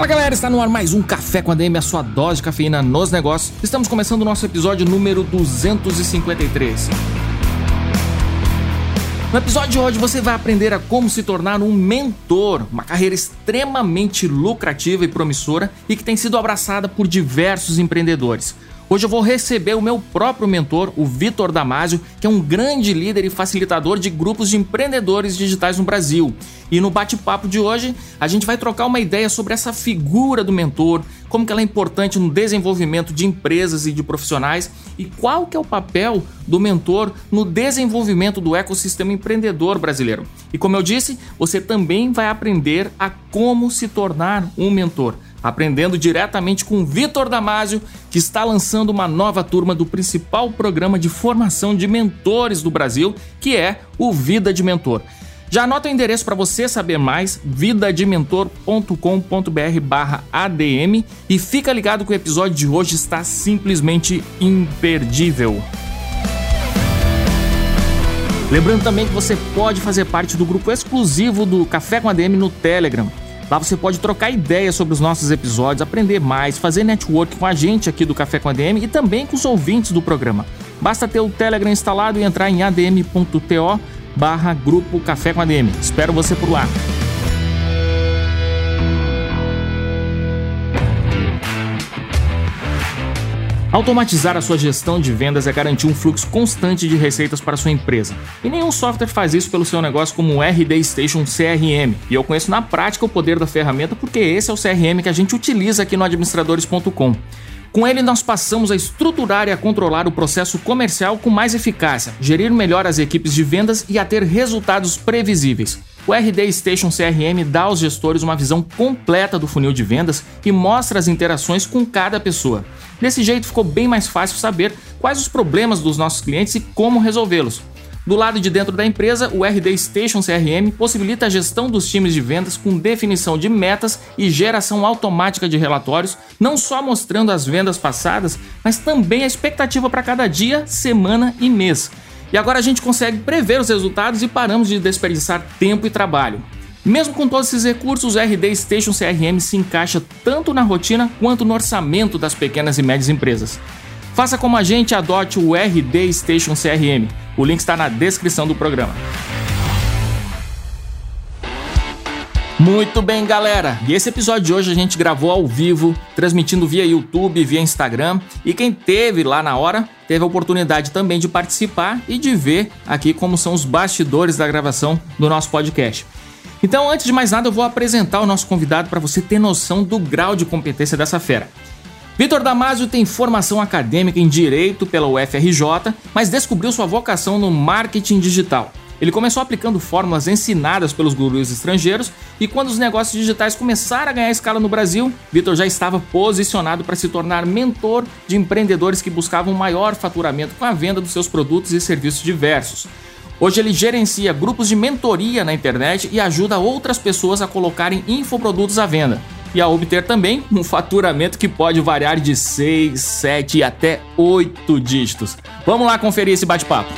Fala galera, está no ar mais um Café com a DM, a sua dose de cafeína nos negócios. Estamos começando o nosso episódio número 253. No episódio de hoje você vai aprender a como se tornar um mentor, uma carreira extremamente lucrativa e promissora e que tem sido abraçada por diversos empreendedores. Hoje eu vou receber o meu próprio mentor, o Vitor Damasio, que é um grande líder e facilitador de grupos de empreendedores digitais no Brasil. E no bate-papo de hoje, a gente vai trocar uma ideia sobre essa figura do mentor, como que ela é importante no desenvolvimento de empresas e de profissionais e qual que é o papel do mentor no desenvolvimento do ecossistema empreendedor brasileiro. E como eu disse, você também vai aprender a como se tornar um mentor aprendendo diretamente com Vitor Damasio, que está lançando uma nova turma do principal programa de formação de mentores do Brasil, que é o Vida de Mentor. Já anota o endereço para você saber mais, vidadementor.com.br/adm e fica ligado que o episódio de hoje está simplesmente imperdível. Lembrando também que você pode fazer parte do grupo exclusivo do Café com ADM no Telegram. Lá você pode trocar ideias sobre os nossos episódios, aprender mais, fazer network com a gente aqui do Café com ADM e também com os ouvintes do programa. Basta ter o Telegram instalado e entrar em adm.to barra grupo Café com ADM. Espero você por lá. Automatizar a sua gestão de vendas é garantir um fluxo constante de receitas para sua empresa. E nenhum software faz isso pelo seu negócio como o RD Station CRM. E eu conheço na prática o poder da ferramenta porque esse é o CRM que a gente utiliza aqui no administradores.com. Com ele, nós passamos a estruturar e a controlar o processo comercial com mais eficácia, gerir melhor as equipes de vendas e a ter resultados previsíveis. O RD Station CRM dá aos gestores uma visão completa do funil de vendas e mostra as interações com cada pessoa. Desse jeito ficou bem mais fácil saber quais os problemas dos nossos clientes e como resolvê-los. Do lado de dentro da empresa, o RD Station CRM possibilita a gestão dos times de vendas com definição de metas e geração automática de relatórios, não só mostrando as vendas passadas, mas também a expectativa para cada dia, semana e mês. E agora a gente consegue prever os resultados e paramos de desperdiçar tempo e trabalho. Mesmo com todos esses recursos, o RD Station CRM se encaixa tanto na rotina quanto no orçamento das pequenas e médias empresas. Faça como a gente adote o RD Station CRM. O link está na descrição do programa. Muito bem, galera. E esse episódio de hoje a gente gravou ao vivo, transmitindo via YouTube, via Instagram. E quem teve lá na hora teve a oportunidade também de participar e de ver aqui como são os bastidores da gravação do nosso podcast. Então, antes de mais nada, eu vou apresentar o nosso convidado para você ter noção do grau de competência dessa fera. Vitor Damasio tem formação acadêmica em Direito pela UFRJ, mas descobriu sua vocação no marketing digital. Ele começou aplicando fórmulas ensinadas pelos gurus estrangeiros e quando os negócios digitais começaram a ganhar escala no Brasil, Vitor já estava posicionado para se tornar mentor de empreendedores que buscavam maior faturamento com a venda dos seus produtos e serviços diversos. Hoje ele gerencia grupos de mentoria na internet e ajuda outras pessoas a colocarem infoprodutos à venda e a obter também um faturamento que pode variar de 6, 7 e até 8 dígitos. Vamos lá conferir esse bate-papo.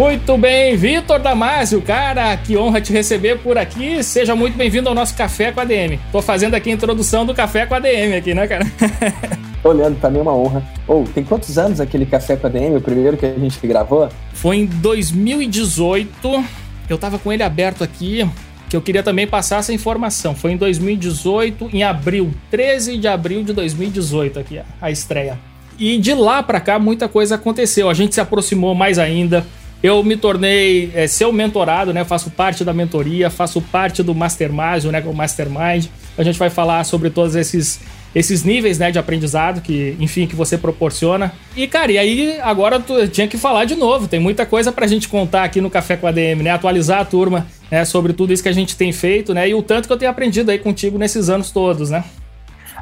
Muito bem, Vitor Damasio, cara, que honra te receber por aqui. Seja muito bem-vindo ao nosso Café com a DM. Tô fazendo aqui a introdução do Café com a DM aqui, né, cara? Ô, Leandro, pra mim é uma honra. Ou, oh, tem quantos anos aquele Café com a DM, o primeiro que a gente gravou? Foi em 2018. Eu tava com ele aberto aqui, que eu queria também passar essa informação. Foi em 2018, em abril, 13 de abril de 2018 aqui, a estreia. E de lá para cá muita coisa aconteceu. A gente se aproximou mais ainda. Eu me tornei é, seu mentorado, né? Faço parte da mentoria, faço parte do Mastermind, né? O Mastermind. A gente vai falar sobre todos esses esses níveis, né, de aprendizado que, enfim, que você proporciona. E, cara, e aí agora tu tinha que falar de novo. Tem muita coisa pra gente contar aqui no Café com a DM, né? Atualizar a turma, né, sobre tudo isso que a gente tem feito, né? E o tanto que eu tenho aprendido aí contigo nesses anos todos, né?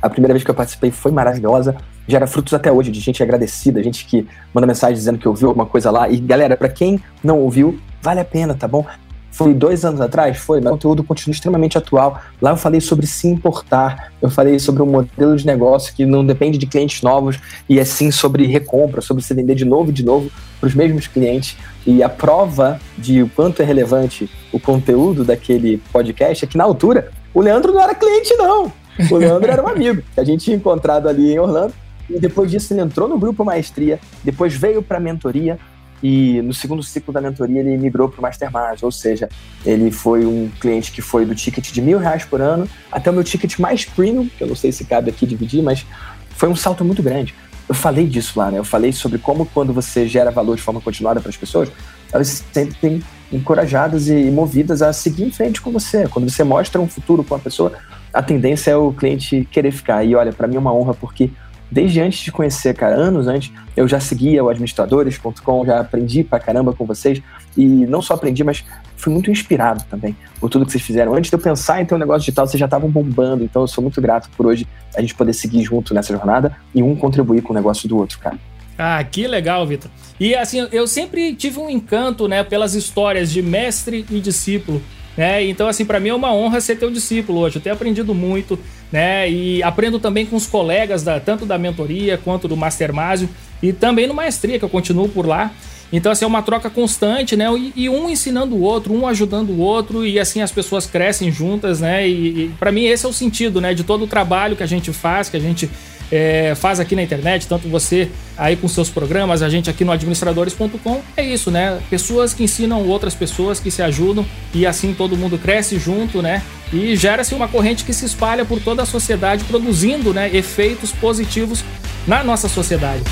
A primeira vez que eu participei foi maravilhosa. Gera frutos até hoje de gente agradecida, gente que manda mensagem dizendo que ouviu alguma coisa lá. E galera, para quem não ouviu, vale a pena, tá bom? Foi dois anos atrás? Foi, mas o conteúdo continua extremamente atual. Lá eu falei sobre se importar, eu falei sobre um modelo de negócio que não depende de clientes novos e é sim sobre recompra, sobre se vender de novo e de novo para os mesmos clientes. E a prova de o quanto é relevante o conteúdo daquele podcast é que na altura o Leandro não era cliente, não. O Leandro era um amigo que a gente tinha encontrado ali em Orlando. E depois disso ele entrou no grupo Maestria, depois veio para a mentoria, e no segundo ciclo da mentoria ele migrou para o Mastermind, ou seja, ele foi um cliente que foi do ticket de mil reais por ano até o meu ticket mais premium, que eu não sei se cabe aqui dividir, mas foi um salto muito grande. Eu falei disso lá, né? Eu falei sobre como quando você gera valor de forma continuada para as pessoas, elas se sentem encorajadas e movidas a seguir em frente com você. Quando você mostra um futuro com a pessoa, a tendência é o cliente querer ficar. E olha, para mim é uma honra porque desde antes de conhecer, cara, anos antes, eu já seguia o administradores.com, já aprendi pra caramba com vocês. E não só aprendi, mas fui muito inspirado também por tudo que vocês fizeram. Antes de eu pensar em ter um negócio digital, vocês já estavam bombando. Então eu sou muito grato por hoje a gente poder seguir junto nessa jornada e um contribuir com o negócio do outro, cara. Ah, que legal, Vitor. E assim, eu sempre tive um encanto, né, pelas histórias de mestre e discípulo. Né? Então, assim, para mim é uma honra ser teu discípulo hoje. Eu tenho aprendido muito, né? E aprendo também com os colegas, da, tanto da mentoria quanto do Mastermásio e também no Maestria, que eu continuo por lá. Então, assim, é uma troca constante, né? E, e, um ensinando o outro, um ajudando o outro, e assim as pessoas crescem juntas, né? E, e para mim esse é o sentido, né? De todo o trabalho que a gente faz, que a gente é, faz aqui na internet, tanto você aí com seus programas, a gente aqui no administradores.com, é isso, né? Pessoas que ensinam outras pessoas, que se ajudam e assim todo mundo cresce junto, né? E gera-se uma corrente que se espalha por toda a sociedade, produzindo né, efeitos positivos na nossa sociedade.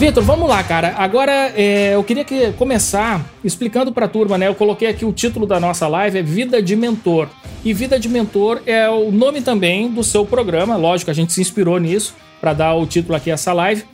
Vitor, vamos lá, cara. Agora é, eu queria que começar explicando para a turma, né? Eu coloquei aqui o título da nossa live é Vida de Mentor. E Vida de Mentor é o nome também do seu programa. Lógico, a gente se inspirou nisso para dar o título aqui a essa live.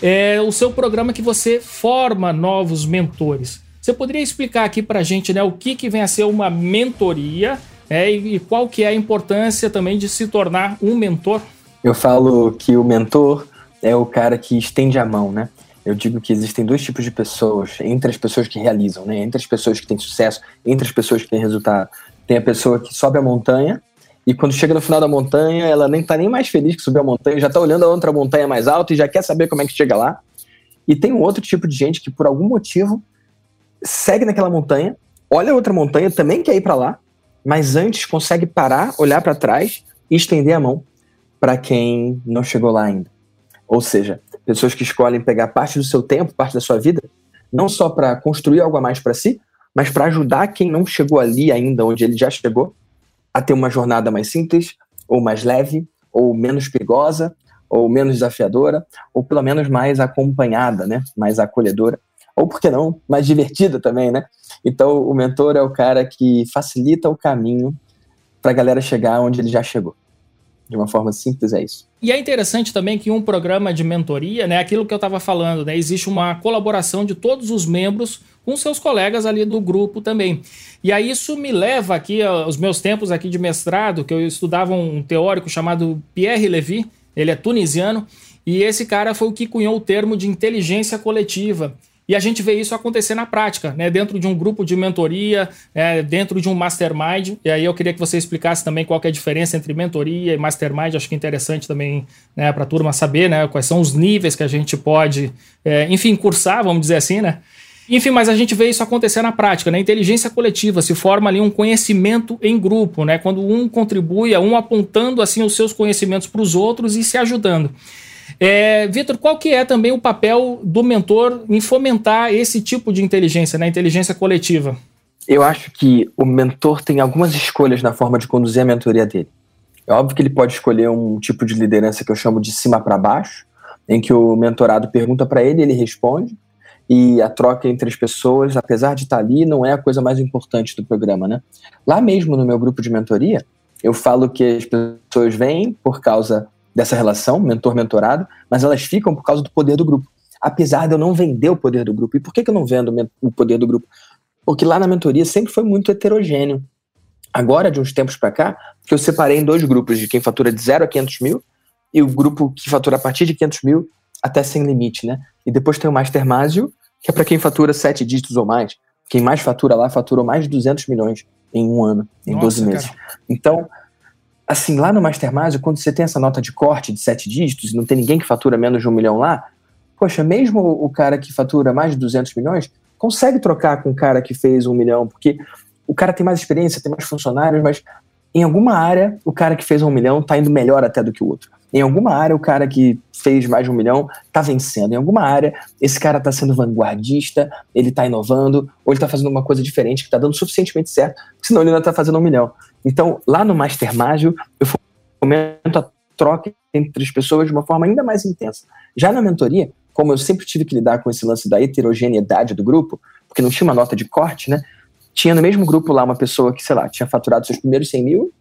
É o seu programa que você forma novos mentores. Você poderia explicar aqui para a gente, né, o que, que vem a ser uma mentoria né, e, qual que é a importância também de se tornar um mentor? Eu falo que o mentor é o cara que estende a mão, né? Eu digo que existem dois tipos de pessoas, entre as pessoas que realizam, né? Entre as pessoas que têm sucesso, entre as pessoas que têm resultado. Tem a pessoa que sobe a montanha e quando chega no final da montanha, ela nem tá nem mais feliz que subiu a montanha, já tá olhando a outra montanha mais alta e já quer saber como é que chega lá. E tem um outro tipo de gente que por algum motivo segue naquela montanha, olha outra montanha, também quer ir para lá, mas antes consegue parar, olhar para trás e estender a mão para quem não chegou lá ainda. Ou seja, pessoas que escolhem pegar parte do seu tempo, parte da sua vida, não só para construir algo a mais para si, mas para ajudar quem não chegou ali ainda, onde ele já chegou, a ter uma jornada mais simples, ou mais leve, ou menos perigosa, ou menos desafiadora, ou pelo menos mais acompanhada, né? Mais acolhedora, ou por que não, mais divertida também, né? Então, o mentor é o cara que facilita o caminho para a galera chegar onde ele já chegou de uma forma simples, é isso. E é interessante também que um programa de mentoria, né, aquilo que eu estava falando, né, existe uma colaboração de todos os membros com seus colegas ali do grupo também. E aí isso me leva aqui aos meus tempos aqui de mestrado, que eu estudava um teórico chamado Pierre Levy, ele é tunisiano, e esse cara foi o que cunhou o termo de inteligência coletiva. E a gente vê isso acontecer na prática, né? Dentro de um grupo de mentoria, é, dentro de um mastermind. E aí eu queria que você explicasse também qual é a diferença entre mentoria e mastermind. Acho que é interessante também né, para a turma saber né, quais são os níveis que a gente pode, é, enfim, cursar, vamos dizer assim, né? Enfim, mas a gente vê isso acontecer na prática, né? Inteligência coletiva se forma ali um conhecimento em grupo, né? Quando um contribui, um apontando assim os seus conhecimentos para os outros e se ajudando. É, Vitor, qual que é também o papel do mentor em fomentar esse tipo de inteligência, né? Inteligência coletiva? Eu acho que o mentor tem algumas escolhas na forma de conduzir a mentoria dele. É óbvio que ele pode escolher um tipo de liderança que eu chamo de cima para baixo, em que o mentorado pergunta para ele, ele responde, e a troca entre as pessoas, apesar de estar ali, não é a coisa mais importante do programa, né? Lá mesmo no meu grupo de mentoria, eu falo que as pessoas vêm por causa dessa relação, mentor-mentorado, mas elas ficam por causa do poder do grupo. Apesar de eu não vender o poder do grupo. E por que, que eu não vendo o poder do grupo? Porque lá na mentoria sempre foi muito heterogêneo. Agora, de uns tempos para cá, que eu separei em dois grupos, de quem fatura de 0 a 500 mil e o grupo que fatura a partir de 500 mil até sem limite, né? E depois tem o Master Másio, que é para quem fatura sete dígitos ou mais. Quem mais fatura lá faturou mais de 200 milhões em um ano, em Nossa, 12 meses. Cara. Então, assim, lá no Master Másio, quando você tem essa nota de corte de sete dígitos e não tem ninguém que fatura menos de um milhão lá, poxa, mesmo o cara que fatura mais de 200 milhões consegue trocar com o cara que fez um milhão, porque o cara tem mais experiência, tem mais funcionários, mas em alguma área o cara que fez um milhão está indo melhor até do que o outro. Em alguma área, o cara que fez mais de um milhão está vencendo. Em alguma área, esse cara está sendo vanguardista, ele está inovando, ou ele está fazendo uma coisa diferente que está dando suficientemente certo, senão ele não está fazendo um milhão. Então, lá no Master Mágio, eu fomento a troca entre as pessoas de uma forma ainda mais intensa. Já na mentoria, como eu sempre tive que lidar com esse lance da heterogeneidade do grupo, porque não tinha uma nota de corte, né? Tinha no mesmo grupo lá uma pessoa que, sei lá, tinha faturado seus primeiros 100 mil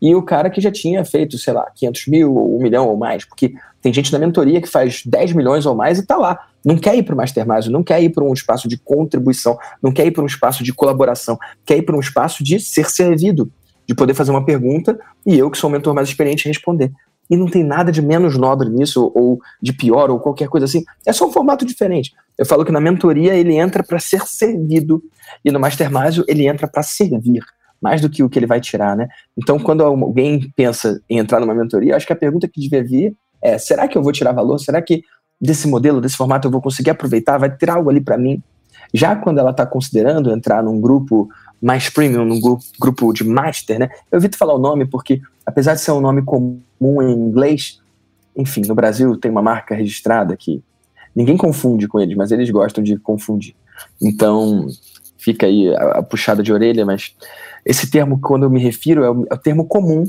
e o cara que já tinha feito, sei lá, 500 mil, ou 1 milhão ou mais, porque tem gente na mentoria que faz 10 milhões ou mais e tá lá. Não quer ir para o Mastermind, não quer ir para um espaço de contribuição, não quer ir para um espaço de colaboração, quer ir para um espaço de ser servido, de poder fazer uma pergunta e eu, que sou o mentor mais experiente, responder. E não tem nada de menos nobre nisso, ou de pior, ou qualquer coisa assim. É só um formato diferente. Eu falo que na mentoria ele entra para ser servido, e no Mastermind ele entra para servir mais do que o que ele vai tirar, né? Então, quando alguém pensa em entrar numa mentoria, acho que a pergunta que deve vir é: será que eu vou tirar valor? Será que desse modelo, desse formato, eu vou conseguir aproveitar? Vai ter algo ali para mim? Já quando ela está considerando entrar num grupo mais premium, num grupo, grupo de master, né? Eu evito falar o nome porque, apesar de ser um nome comum em inglês, enfim, no Brasil tem uma marca registrada que ninguém confunde com eles, mas eles gostam de confundir. Então, fica aí a, a puxada de orelha, mas esse termo, quando eu me refiro, é o, é o termo comum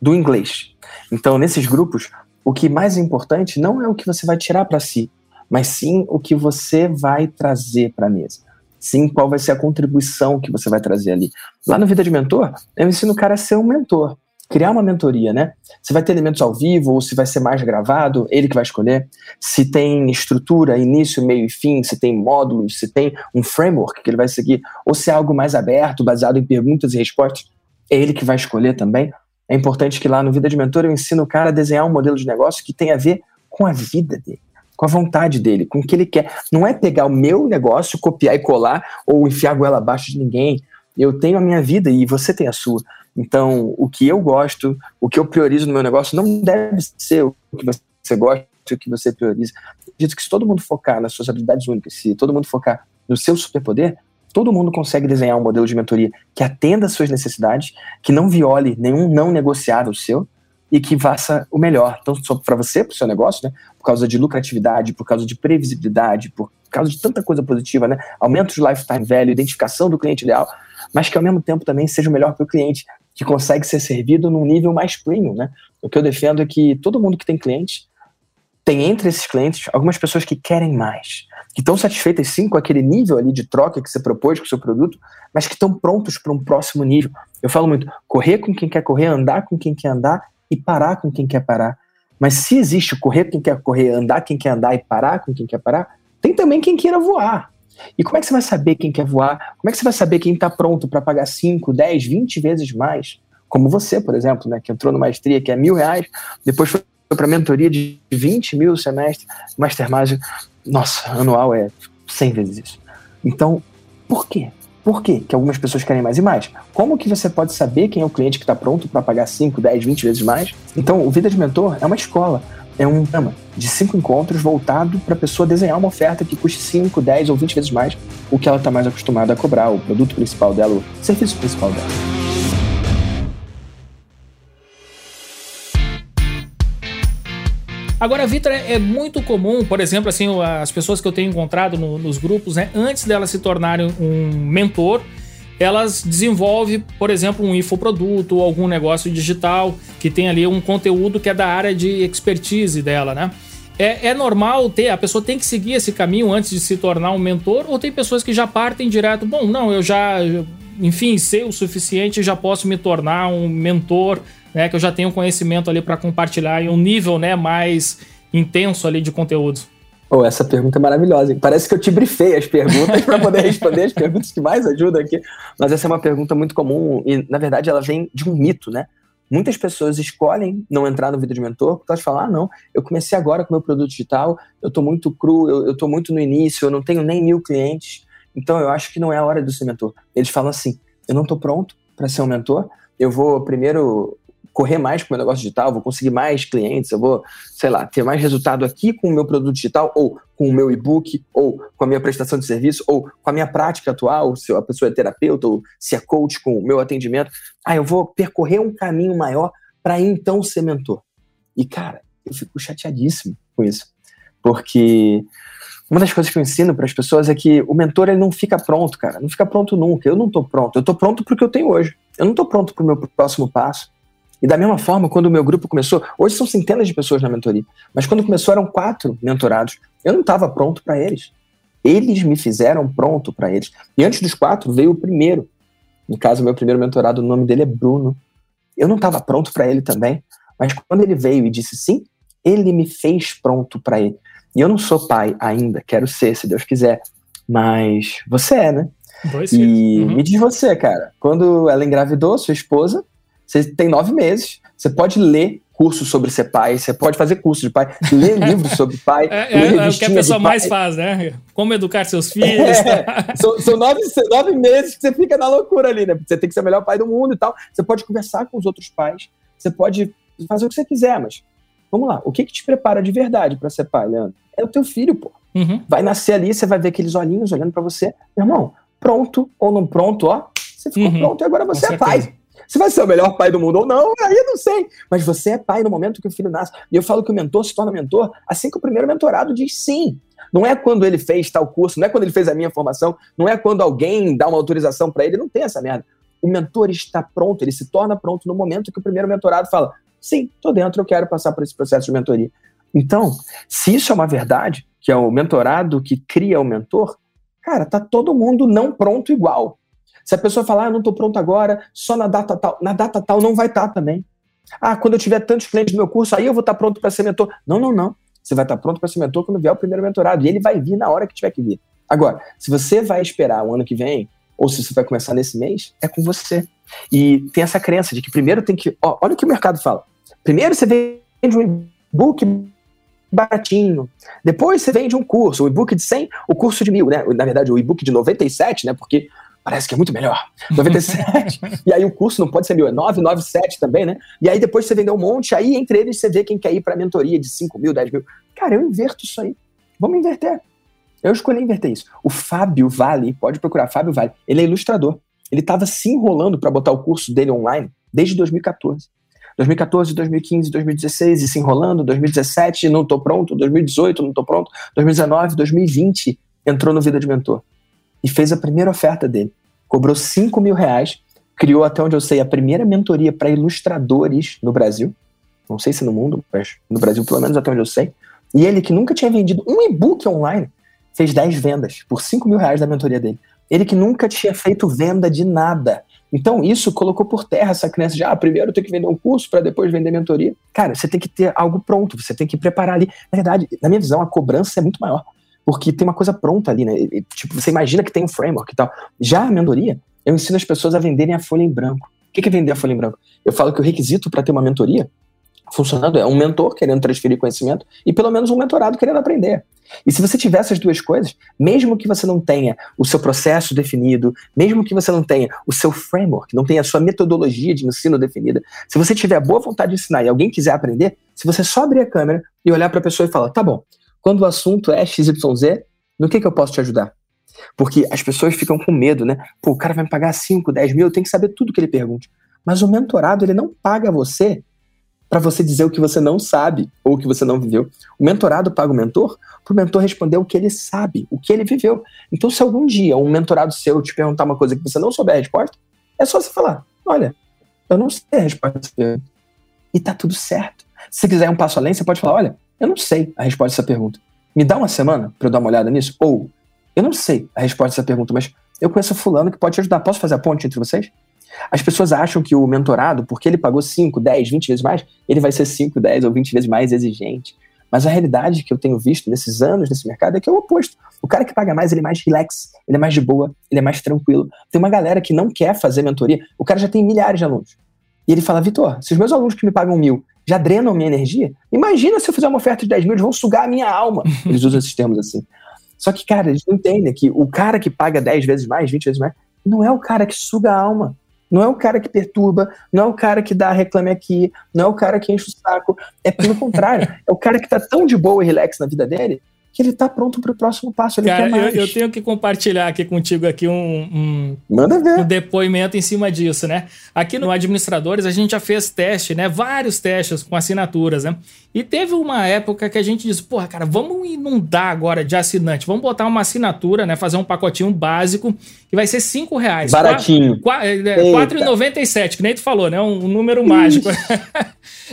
do inglês. Então, nesses grupos, o que mais é importante não é o que você vai tirar para si, mas sim o que você vai trazer para a mesa. Sim, qual vai ser a contribuição que você vai trazer ali. Lá no Vida de Mentor, eu ensino o cara a ser um mentor criar uma mentoria, né? Se vai ter elementos ao vivo ou se vai ser mais gravado, ele que vai escolher. Se tem estrutura, início, meio e fim, se tem módulos, se tem um framework que ele vai seguir, ou se é algo mais aberto, baseado em perguntas e respostas, é ele que vai escolher também. É importante que lá no Vida de Mentor eu ensino o cara a desenhar um modelo de negócio que tenha a ver com a vida dele, com a vontade dele, com o que ele quer. Não é pegar o meu negócio, copiar e colar ou enfiar a goela abaixo de ninguém. Eu tenho a minha vida e você tem a sua. Então, o que eu gosto, o que eu priorizo no meu negócio não deve ser o que você gosta, o que você prioriza. Dito que se todo mundo focar nas suas habilidades únicas, se todo mundo focar no seu superpoder, todo mundo consegue desenhar um modelo de mentoria que atenda às suas necessidades, que não viole nenhum não negociável seu e que faça o melhor, tanto para você, para o seu negócio, né, por causa de lucratividade, por causa de previsibilidade, por causa de tanta coisa positiva, né, aumento de lifetime value, identificação do cliente ideal, mas que ao mesmo tempo também seja o melhor para o cliente, que consegue ser servido num nível mais premium, né? O que eu defendo é que todo mundo que tem cliente tem entre esses clientes algumas pessoas que querem mais, que estão satisfeitas sim com aquele nível ali de troca que você propôs com o seu produto, mas que estão prontos para um próximo nível. Eu falo muito, correr com quem quer correr, andar com quem quer andar e parar com quem quer parar. Mas se existe correr com quem quer correr, andar com quem quer andar e parar com quem quer parar, tem também quem queira voar. E como é que você vai saber quem quer voar? Como é que você vai saber quem está pronto para pagar 5, 10, 20 vezes mais? Como você, por exemplo, né, que entrou no maestria que é mil reais, depois foi para mentoria de 20 mil semestre, Mastermind, nossa, anual é 100 vezes isso. Então, por quê? Por quê que algumas pessoas querem mais e mais? Como que você pode saber quem é o cliente que está pronto para pagar 5, 10, 20 vezes mais? Então, o Vida de Mentor é uma escola é um programa de cinco encontros voltado para a pessoa desenhar uma oferta que custe 5, 10 ou 20 vezes mais o que ela está mais acostumada a cobrar, o produto principal dela, o serviço principal dela. Agora, Vitor, é muito comum, por exemplo, assim, as pessoas que eu tenho encontrado no, nos grupos, né, antes delas se tornarem um mentor, elas desenvolvem, por exemplo, um infoproduto ou algum negócio digital que tem ali um conteúdo que é da área de expertise dela, né? É, é normal ter, a pessoa tem que seguir esse caminho antes de se tornar um mentor, ou tem pessoas que já partem direto, bom, não, eu já, enfim, sei o suficiente, já posso me tornar um mentor, né, que eu já tenho conhecimento ali para compartilhar em um nível, né, mais intenso ali de conteúdo. Oh, essa pergunta é maravilhosa. Parece que eu te brifei as perguntas para poder responder as perguntas que mais ajudam aqui. Mas essa é uma pergunta muito comum e, na verdade, ela vem de um mito, né? Muitas pessoas escolhem não entrar no vídeo de mentor porque elas falam: ah, não, eu comecei agora com meu produto digital, eu estou muito cru, eu estou muito no início, eu não tenho nem mil clientes, então eu acho que não é a hora de ser mentor. Eles falam assim: eu não estou pronto para ser um mentor, eu vou primeiro correr mais com o meu negócio digital, vou conseguir mais clientes, eu vou, sei lá, ter mais resultado aqui com o meu produto digital, ou com o meu e-book, ou com a minha prestação de serviço, ou com a minha prática atual, se a pessoa é terapeuta, ou se é coach com o meu atendimento. Ah, eu vou percorrer um caminho maior para então ser mentor. E, cara, eu fico chateadíssimo com isso. Porque uma das coisas que eu ensino para as pessoas é que o mentor ele não fica pronto, cara. Não fica pronto nunca. Eu não estou pronto. Eu estou pronto para o que eu tenho hoje. Eu não estou pronto para o meu próximo passo. E da mesma forma, quando o meu grupo começou, hoje são centenas de pessoas na mentoria, mas quando começou eram quatro mentorados. Eu não estava pronto para eles. Eles me fizeram pronto para eles. E antes dos quatro veio o primeiro. No caso, meu primeiro mentorado, o nome dele é Bruno. Eu não estava pronto para ele também, mas quando ele veio e disse sim, ele me fez pronto para ele. E eu não sou pai ainda, quero ser, se Deus quiser. Mas você é, né? Dois e uhum. me diz você, cara, quando ela engravidou, sua esposa, você tem nove meses, você pode ler curso sobre ser pai, você pode fazer curso de pai, ler livros sobre pai. É, é, é o que a pessoa mais faz, né? Como educar seus filhos. É, são, são nove, nove meses que você fica na loucura ali, né? Você tem que ser o melhor pai do mundo e tal. Você pode conversar com os outros pais, você pode fazer o que você quiser, mas vamos lá, o que, que te prepara de verdade para ser pai, Leandro? É o teu filho, pô. Uhum. Vai nascer ali, você vai ver aqueles olhinhos olhando para você. Meu irmão, pronto ou não pronto, ó, você ficou uhum. pronto e agora você é pai. Se vai ser o melhor pai do mundo ou não, aí eu não sei. Mas você é pai no momento que o filho nasce. E eu falo que o mentor se torna mentor assim que o primeiro mentorado diz sim. Não é quando ele fez tal curso, não é quando ele fez a minha formação, não é quando alguém dá uma autorização para ele, não tem essa merda. O mentor está pronto, ele se torna pronto no momento que o primeiro mentorado fala: sim, tô dentro, eu quero passar por esse processo de mentoria. Então, se isso é uma verdade, que é o mentorado que cria o mentor, cara, tá todo mundo não pronto igual. Se a pessoa falar, ah, não estou pronto agora, só na data tal, na data tal não vai estar tá também. Ah, quando eu tiver tantos clientes no meu curso, aí eu vou estar tá pronto para ser mentor. Não, não, não. Você vai estar tá pronto para ser mentor quando vier o primeiro mentorado. E ele vai vir na hora que tiver que vir. Agora, se você vai esperar o ano que vem, ou se você vai começar nesse mês, é com você. E tem essa crença de que primeiro tem que. Ó, olha o que o mercado fala. Primeiro você vende um e-book baratinho. Depois você vende um curso, o e-book de 100, o curso de mil, né? Na verdade, o e-book de 97, né? Porque parece que é muito melhor. 97. e aí o curso não pode ser mil, é 997 também, né? E aí depois você vendeu um monte, aí entre eles você vê quem quer ir para mentoria de 5 mil, 10 mil. Cara, eu inverto isso aí. Vamos inverter. Eu escolhi inverter isso. O Fábio Vale, pode procurar, Fábio Vale, ele é ilustrador. Ele estava se enrolando para botar o curso dele online desde 2014. 2014, 2015, 2016 e se enrolando, 2017 não estou pronto, 2018 não estou pronto, 2019, 2020 entrou no Vida de Mentor e fez a primeira oferta dele. Cobrou 5 mil reais, criou, até onde eu sei, a primeira mentoria para ilustradores no Brasil. Não sei se no mundo, mas no Brasil, pelo menos até onde eu sei. E ele, que nunca tinha vendido um e-book online, fez 10 vendas por 5 mil reais da mentoria dele. Ele que nunca tinha feito venda de nada. Então, isso colocou por terra essa crença de, ah, primeiro eu tenho que vender um curso para depois vender mentoria. Cara, você tem que ter algo pronto, você tem que preparar ali. Na verdade, na minha visão, a cobrança é muito maior porque tem uma coisa pronta ali, né? E, tipo, você imagina que tem um framework e tal. Já a mentoria, eu ensino as pessoas a venderem a folha em branco. O que é vender a folha em branco? Eu falo que o requisito para ter uma mentoria funcionando é um mentor querendo transferir conhecimento e pelo menos um mentorado querendo aprender. E se você tiver essas duas coisas, mesmo que você não tenha o seu processo definido, mesmo que você não tenha o seu framework, não tenha a sua metodologia de ensino definida, se você tiver boa vontade de ensinar e alguém quiser aprender, se você só abrir a câmera e olhar para a pessoa e falar, tá bom, quando o assunto é XYZ, no que, que eu posso te ajudar? Porque as pessoas ficam com medo, né? Pô, o cara vai me pagar 5, 10 mil, eu tenho que saber tudo que ele pergunte. Mas o mentorado, ele não paga você para você dizer o que você não sabe ou o que você não viveu. O mentorado paga o mentor para o mentor responder o que ele sabe, o que ele viveu. Então, se algum dia um mentorado seu te perguntar uma coisa que você não souber a resposta, é só você falar: olha, eu não sei a resposta. E tá tudo certo. Se quiser um passo além, você pode falar: olha, Eu não sei a resposta dessa pergunta. Me dá uma semana para eu dar uma olhada nisso? Ou, eu não sei a resposta dessa pergunta, mas eu conheço fulano que pode te ajudar. Posso fazer a ponte entre vocês? As pessoas acham que o mentorado, porque ele pagou 5, 10, 20 vezes mais, ele vai ser 5, 10 ou 20 vezes mais exigente. Mas a realidade que eu tenho visto nesses anos nesse mercado é que é o oposto. O cara que paga mais, ele é mais relax, ele é mais de boa, ele é mais tranquilo. Tem uma galera que não quer fazer mentoria, o cara já tem milhares de alunos. E ele fala, Vitor, se os meus alunos que me pagam mil já drenam minha energia, imagina se eu fizer uma oferta de 10 mil, eles vão sugar a minha alma. Eles usam esses termos assim. Só que, cara, eles não entendem que o cara que paga 10 vezes mais, 20 vezes mais, não é o cara que suga a alma. Não é o cara que perturba, não é o cara que dá reclame aqui, não é o cara que enche o saco. É pelo contrário. É o cara que tá tão de boa e relax na vida dele que ele tá pronto para o próximo passo. Ele Cara, quer mais. Eu, eu, tenho que compartilhar aqui contigo aqui um, um, um depoimento em cima disso, né? Aqui no Administradores a gente já fez teste, né? Vários testes com assinaturas, né? E teve uma época que a gente disse, porra, cara, vamos inundar agora de assinante, vamos botar uma assinatura, né? Fazer um pacotinho básico que vai ser 5 reais. Baratinho. R$4,97, é, que nem tu falou, né? Um, um número mágico.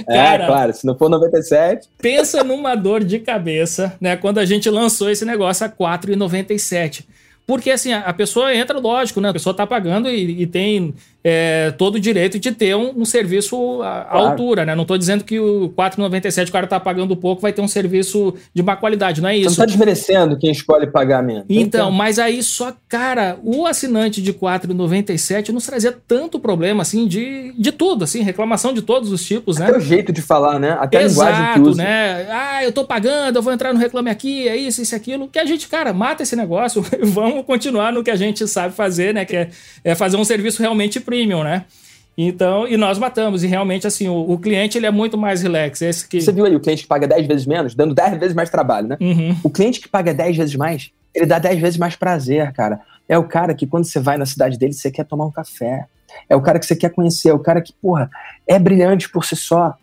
Cara, é, claro, se não for 97. Pensa numa dor de cabeça, né? Quando a gente lançou esse negócio a 4,97. Porque assim, a pessoa entra, lógico, né? A pessoa tá pagando e, e tem é, todo o direito de ter um, um serviço à, claro. altura, né? Não estou dizendo que o 4,97 o cara está pagando pouco vai ter um serviço de má qualidade, não é isso. Você não está desmerecendo quem escolhe pagar menos. Então, então, mas aí só, cara, o assinante de 4,97 nos trazia tanto problema, assim, de, de tudo, assim, reclamação de todos os tipos, né? Até o jeito de falar, né? Até Exato, a linguagem que usa. né? Ah, eu estou pagando, eu vou entrar no Reclame Aqui, é isso, isso, aquilo. Que a gente, cara, mata esse negócio, vamos continuar no que a gente sabe fazer, né? Que é, é fazer um serviço realmente premium, né? Então, e nós matamos. E realmente, assim, o, o, cliente ele é muito mais relax. Esse que... Você viu aí o cliente que paga 10 vezes menos, dando 10 vezes mais trabalho, né? Uhum. O cliente que paga 10 vezes mais, ele dá 10 vezes mais prazer, cara. É o cara que quando você vai na cidade dele, você quer tomar um café. É o cara que você quer conhecer, é o cara que, porra, é brilhante por si só.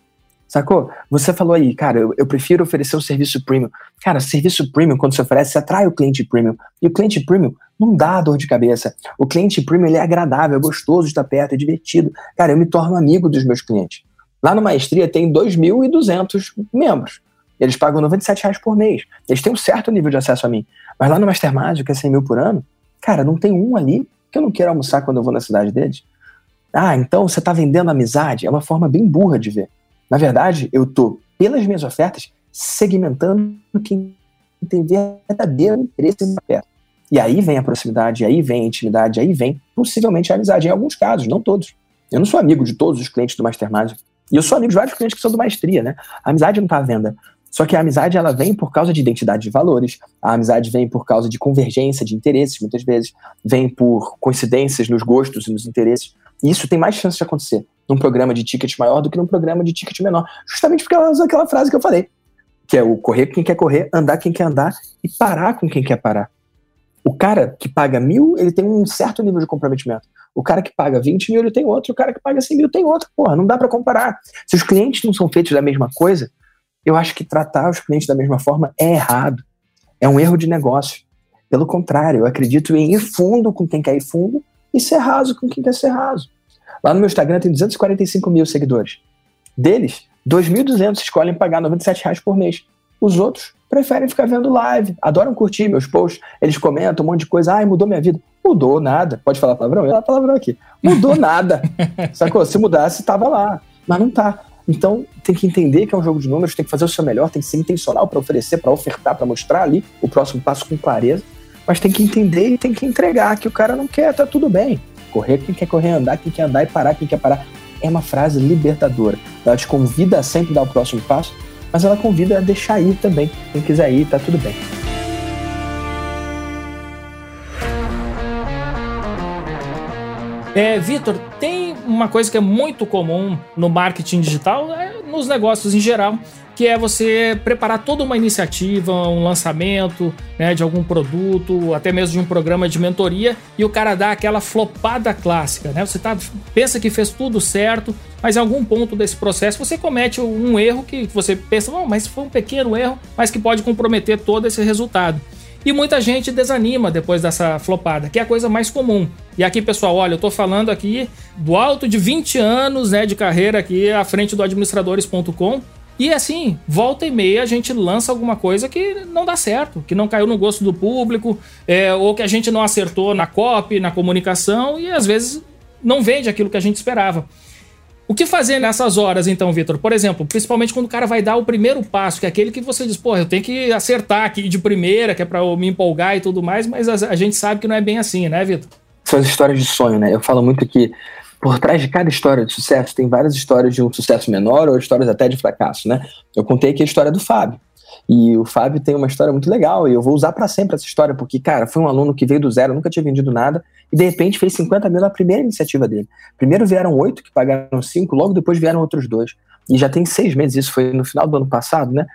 Sacou? Você falou aí, cara, eu, eu, prefiro oferecer um serviço premium. Cara, serviço premium, quando você oferece, você atrai o cliente premium. E o cliente premium não dá dor de cabeça. O cliente premium ele é agradável, é gostoso de estar perto, é divertido. Cara, eu me torno amigo dos meus clientes. Lá no Maestria tem 2.200 membros. Eles pagam 97 reais por mês. Eles têm um certo nível de acesso a mim. Mas lá no Mastermind, que é 100 mil por ano, cara, não tem um ali que eu não quero almoçar quando eu vou na cidade deles. Ah, então você está vendendo amizade? É uma forma bem burra de ver. Na verdade, eu estou, pelas minhas ofertas, segmentando quem tem verdadeiro interesse na oferta. E aí vem a proximidade, aí vem a intimidade, aí vem possivelmente a amizade, em alguns casos, não todos. Eu não sou amigo de todos os clientes do Mastermind. E eu sou amigo de vários clientes que são do Maestria, né? A amizade não está à venda. Só que a amizade ela vem por causa de identidade de valores, a amizade vem por causa de convergência de interesses, muitas vezes, vem por coincidências nos gostos e nos interesses. E isso tem mais chance de acontecer num programa de ticket maior do que num programa de ticket menor. Justamente porque ela usa aquela frase que eu falei, que é o correr com quem quer correr, andar quem quer andar e parar com quem quer parar. O cara que paga mil, ele tem um certo nível de comprometimento. O cara que paga 20 mil, ele tem outro. O cara que paga 100 mil tem outro. Porra, não dá para comparar. Se os clientes não são feitos da mesma coisa, eu acho que tratar os clientes da mesma forma é errado. É um erro de negócio. Pelo contrário, eu acredito em ir fundo com quem quer ir fundo e ser raso com quem quer ser raso. Lá no meu Instagram tem 245 mil seguidores. Deles, 2.200 escolhem pagar 97 reais por mês. Os outros preferem ficar vendo live, adoram curtir meus posts, eles comentam um monte de coisa, ai, mudou minha vida. Mudou nada. Pode falar palavrão? Eu falar palavrão aqui. Mudou nada. Sacou? Se mudasse, tava lá. Mas não tá. Então, tem que entender que é um jogo de números, tem que fazer o seu melhor, tem que ser intencional para oferecer, para ofertar, para mostrar ali o próximo passo com clareza. Mas tem que entender e tem que entregar que o cara não quer, tá tudo bem. Correr quem quer correr, andar quem quer andar e parar quem quer parar. É uma frase libertadora. Ela te convida a sempre dar o próximo passo mas ela convida a deixar ir também. Quem quiser ir, tá tudo bem. É, Vitor, tem uma coisa que é muito comum no marketing digital, é, nos negócios em geral, que é você preparar toda uma iniciativa, um lançamento né, de algum produto, até mesmo de um programa de mentoria, e o cara dá aquela flopada clássica, né? Você tá, pensa que fez tudo certo, mas em algum ponto desse processo você comete um erro que você pensa, oh, mas foi um pequeno erro, mas que pode comprometer todo esse resultado. E muita gente desanima depois dessa flopada, que é a coisa mais comum. E aqui, pessoal, olha, eu tô falando aqui do alto de 20 anos né, de carreira aqui à frente do administradores.com E assim, volta e meia a gente lança alguma coisa que não dá certo, que não caiu no gosto do público, é, ou que a gente não acertou na copy, na comunicação, e às vezes não vende aquilo que a gente esperava. O que fazer nessas horas, então, Vitor? Por exemplo, principalmente quando o cara vai dar o primeiro passo, que é aquele que você diz, pô, eu tenho que acertar aqui de primeira, que é pra eu me empolgar e tudo mais, mas a, a gente sabe que não é bem assim, né, Vitor? São as histórias de sonho, né? Eu falo muito que por trás de cada história de sucesso tem várias histórias de um sucesso menor ou histórias até de fracasso, né? Eu contei aqui a história do Fábio. E o Fábio tem uma história muito legal e eu vou usar para sempre essa história, porque, cara, foi um aluno que veio do zero, nunca tinha vendido nada e de repente fez 50 mil na primeira iniciativa dele. Primeiro vieram oito que pagaram cinco, logo depois vieram outros dois. E já tem seis meses, isso foi no final do ano passado, né?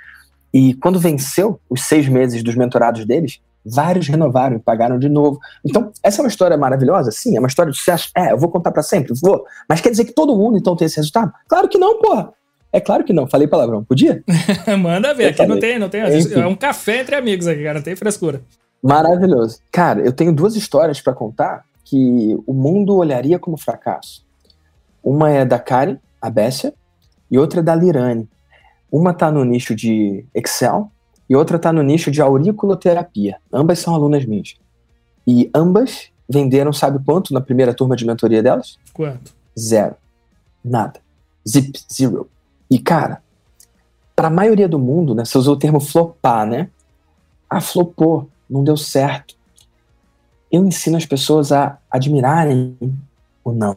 E quando venceu os seis meses dos mentorados deles, vários renovaram e pagaram de novo. Então, essa é uma história maravilhosa? Sim. É uma história de sucesso? É, eu vou contar para sempre? Vou. Mas quer dizer que todo mundo então tem esse resultado? Claro que não, porra. É claro que não. Falei palavrão. Podia? Manda ver. Eu aqui falei. não tem, não tem. Enfim. É um café entre amigos aqui, cara. Não tem frescura. Maravilhoso. Cara, eu tenho duas histórias para contar que o mundo olharia como fracasso. Uma é da Karen, a Bessia, e outra é da Lirane. Uma tá no nicho de Excel e outra tá no nicho de auriculoterapia. Ambas são alunas minhas. E ambas venderam, sabe quanto na primeira turma de mentoria delas? Quanto? Zero. Nada. Zip, zero. E, cara, para a maioria do mundo, né, você usou o termo flopar, né? Ah, flopou, não deu certo. Eu ensino as pessoas a admirarem o não.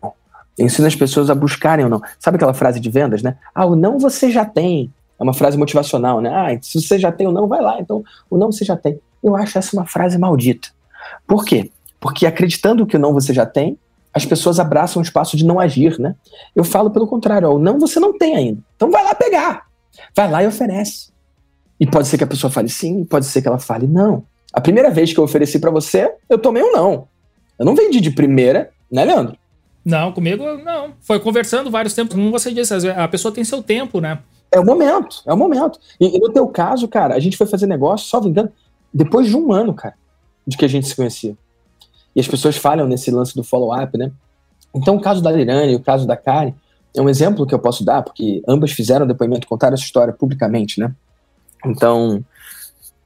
Eu ensino as pessoas a buscarem o não. Sabe aquela frase de vendas, né? Ah, o não você já tem. É uma frase motivacional, né? Ah, se você já tem o não, vai lá. Então, o não você já tem. Eu acho essa uma frase maldita. Por quê? Porque acreditando que o não você já tem, as pessoas abraçam o espaço de não agir, né? Eu falo pelo contrário, ó, o não você não tem ainda. Então vai lá pegar. Vai lá e oferece. E pode ser que a pessoa fale sim, pode ser que ela fale não. A primeira vez que eu ofereci para você, eu tomei um não. Eu não vendi de primeira, né, Leandro? Não, comigo não. Foi conversando vários tempos. Como você disse, a pessoa tem seu tempo, né? É o momento, é o momento. E, e no teu caso, cara, a gente foi fazer negócio, só engano, depois de um ano, cara, de que a gente se conhecia. E as pessoas falham nesse lance do follow-up, né? Então, o caso da Lirane e o caso da Karen é um exemplo que eu posso dar, porque ambas fizeram depoimento, contaram essa história publicamente, né? Então,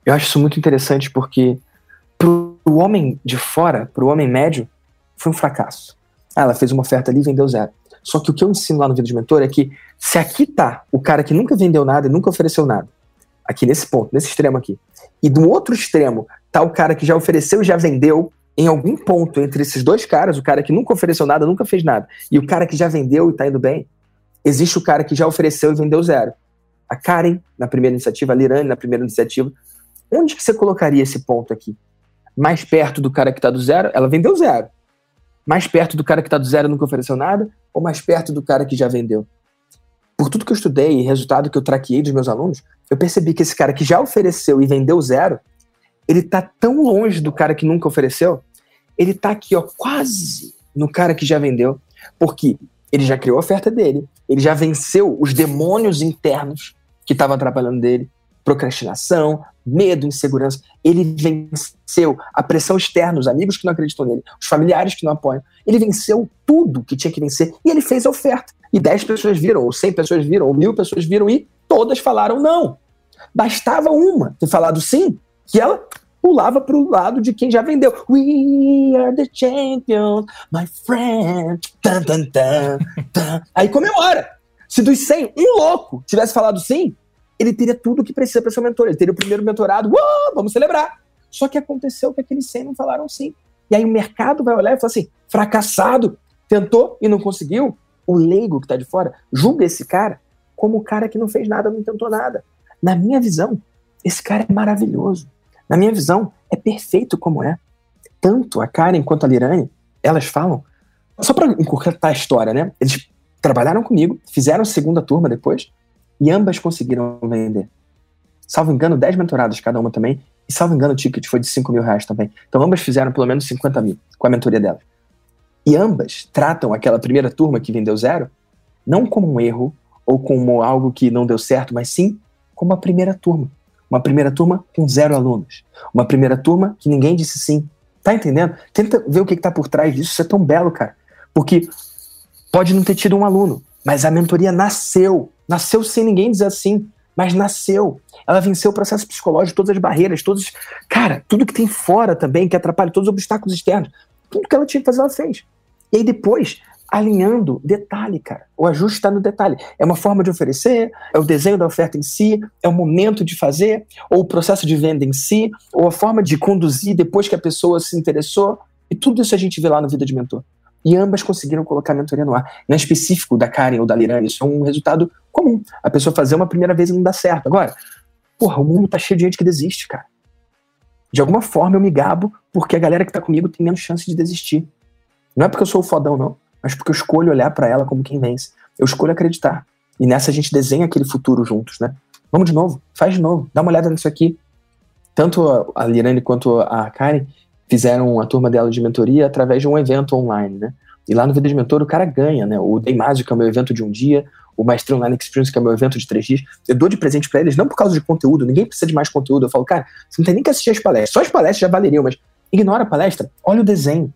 eu acho isso muito interessante porque pro homem de fora, pro homem médio, foi um fracasso. Ah, ela fez uma oferta ali e vendeu zero. Só que o que eu ensino lá no Vida de Mentor é que se aqui tá o cara que nunca vendeu nada e nunca ofereceu nada, aqui nesse ponto, nesse extremo aqui, e do outro extremo tá o cara que já ofereceu e já vendeu, em algum ponto entre esses dois caras, o cara que nunca ofereceu nada, nunca fez nada, e o cara que já vendeu e tá indo bem, existe o cara que já ofereceu e vendeu zero. A Karen, na primeira iniciativa, a Lirane, na primeira iniciativa. Onde que você colocaria esse ponto aqui? Mais perto do cara que tá do zero, ela vendeu zero. Mais perto do cara que tá do zero e nunca ofereceu nada, ou mais perto do cara que já vendeu? Por tudo que eu estudei e resultado que eu traqueei dos meus alunos, eu percebi que esse cara que já ofereceu e vendeu zero, ele tá tão longe do cara que nunca ofereceu, ele tá aqui, ó, quase no cara que já vendeu, porque ele já criou a oferta dele, ele já venceu os demônios internos que estavam atrapalhando dele, procrastinação, medo, insegurança. Ele venceu a pressão externa, os amigos que não acreditam nele, os familiares que não apoiam. Ele venceu tudo que tinha que vencer e ele fez a oferta. E 10 pessoas viram, ou 100 pessoas viram, ou mil pessoas viram e todas falaram não. Bastava uma ter falado sim, que ela pulava para o lado de quem já vendeu. We are the champions, my friend. Tan, tan, tan, tan. Aí comemora. Se dos 100, um louco tivesse falado sim, ele teria tudo o que precisa para ser mentor. Ele teria o primeiro mentorado. Uou, vamos celebrar. Só que aconteceu que aqueles 100 não falaram sim. E aí o mercado vai olhar e fala assim: fracassado, tentou e não conseguiu. O leigo que está de fora julga esse cara como o cara que não fez nada, não tentou nada. Na minha visão, esse cara é maravilhoso. Na minha visão, é perfeito como é. Tanto a Karen quanto a Lirane, elas falam. Só para encurtar a história, né? Eles trabalharam comigo, fizeram segunda turma depois, e ambas conseguiram vender. Salvo engano, 10 mentoradas cada uma também, e salvo engano, o ticket foi de 5 mil reais também. Então ambas fizeram pelo menos 50 mil com a mentoria delas. E ambas tratam aquela primeira turma que vendeu zero, não como um erro ou como algo que não deu certo, mas sim como a primeira turma. Uma primeira turma com zero alunos. Uma primeira turma que ninguém disse sim. Tá entendendo? Tenta ver o que, está por trás disso. Isso é tão belo, cara. Porque pode não ter tido um aluno, mas a mentoria nasceu Nasceu sem ninguém dizer assim, mas nasceu. Ela venceu o processo psicológico, todas as barreiras, todos. Cara, tudo que tem fora também, que atrapalha todos os obstáculos externos. Tudo que ela tinha que fazer, ela fez. E aí depois, alinhando detalhe, cara. O ajuste está no detalhe. É uma forma de oferecer, é o desenho da oferta em si, é o momento de fazer, ou o processo de venda em si, ou a forma de conduzir depois que a pessoa se interessou. E tudo isso a gente vê lá no Vida de Mentor. E ambas conseguiram colocar a mentoria no ar. Não é específico da Karen ou da Lirane, isso é um resultado comum. A pessoa fazer uma primeira vez e não dá certo. Agora, porra, o mundo tá cheio de gente que desiste, cara. De alguma forma eu me gabo porque a galera que tá comigo tem menos chance de desistir. Não é porque eu sou o fodão, não mas porque eu escolho olhar para ela como quem vence. Eu escolho acreditar. E nessa a gente desenha aquele futuro juntos, né? Vamos de novo, faz de novo, dá uma olhada nisso aqui. Tanto a Lirane quanto a Karen fizeram a turma dela de mentoria através de um evento online, né? E lá no Vida de Mentor o cara ganha, né? O Day Mágico, que é o meu evento de um dia, o Maestria Online Experience, que é o meu evento de três dias. Eu dou de presente para eles, não por causa de conteúdo, ninguém precisa de mais conteúdo. Eu falo, cara, você não tem nem que assistir as palestras. Só as palestras já valeriam, mas ignora a palestra, olha o desenho.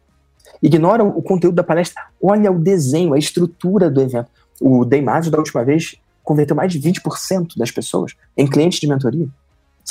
Ignora o conteúdo da palestra, olha o desenho, a estrutura do evento. O Deimásio, da última vez, converteu mais de 20% das pessoas em clientes de mentoria.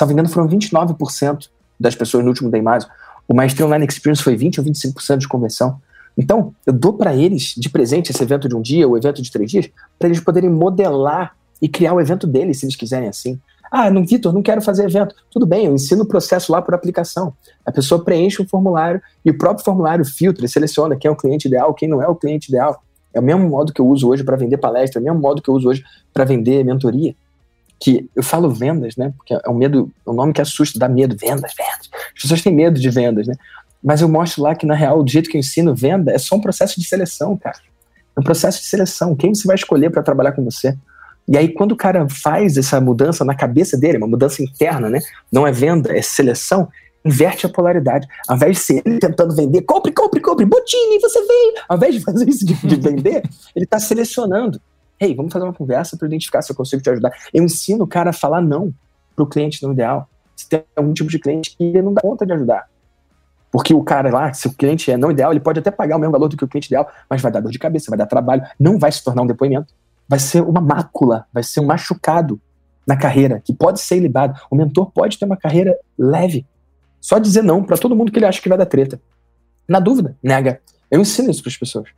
Me engano, foram 29% das pessoas no último Deimásio. O Maestria Online Experience foi 20% ou 25% de conversão. Então, eu dou para eles de presente esse evento de um dia, o evento de três dias, para eles poderem modelar e criar o evento deles, se eles quiserem assim. Ah, não, Vitor, não quero fazer evento. Tudo bem, eu ensino o processo lá por aplicação. A pessoa preenche um formulário e o próprio formulário filtra e seleciona quem é o cliente ideal, quem não é o cliente ideal. É o mesmo modo que eu uso hoje para vender palestra, é o mesmo modo que eu uso hoje para vender mentoria. Que eu falo vendas, né? Porque é um medo, é um nome que assusta, dá medo, vendas, vendas. As pessoas têm medo de vendas, né? Mas eu mostro lá que, na real, do jeito que eu ensino venda, é só um processo de seleção, cara. É um processo de seleção. Quem você vai escolher para trabalhar com você? E aí, quando o cara faz essa mudança na cabeça dele, uma mudança interna, né? Não é venda, é seleção, inverte a polaridade. Ao invés de ser ele tentando vender, compre, compre, compre, Botini, você vem. Ao invés de fazer isso de, de vender, ele está selecionando. Hey, vamos fazer uma conversa para identificar se eu consigo te ajudar. Eu ensino o cara a falar não para o cliente não ideal. Se tem algum tipo de cliente que ele não dá conta de ajudar. Porque o cara lá, se o cliente é não ideal, ele pode até pagar o mesmo valor do que o cliente ideal, mas vai dar dor de cabeça, vai dar trabalho, não vai se tornar um depoimento vai ser uma mácula, vai ser um machucado na carreira, que pode ser libado. O mentor pode ter uma carreira leve. Só dizer não para todo mundo que ele acha que vai dar treta. Na dúvida, nega. Eu ensino isso para as pessoas.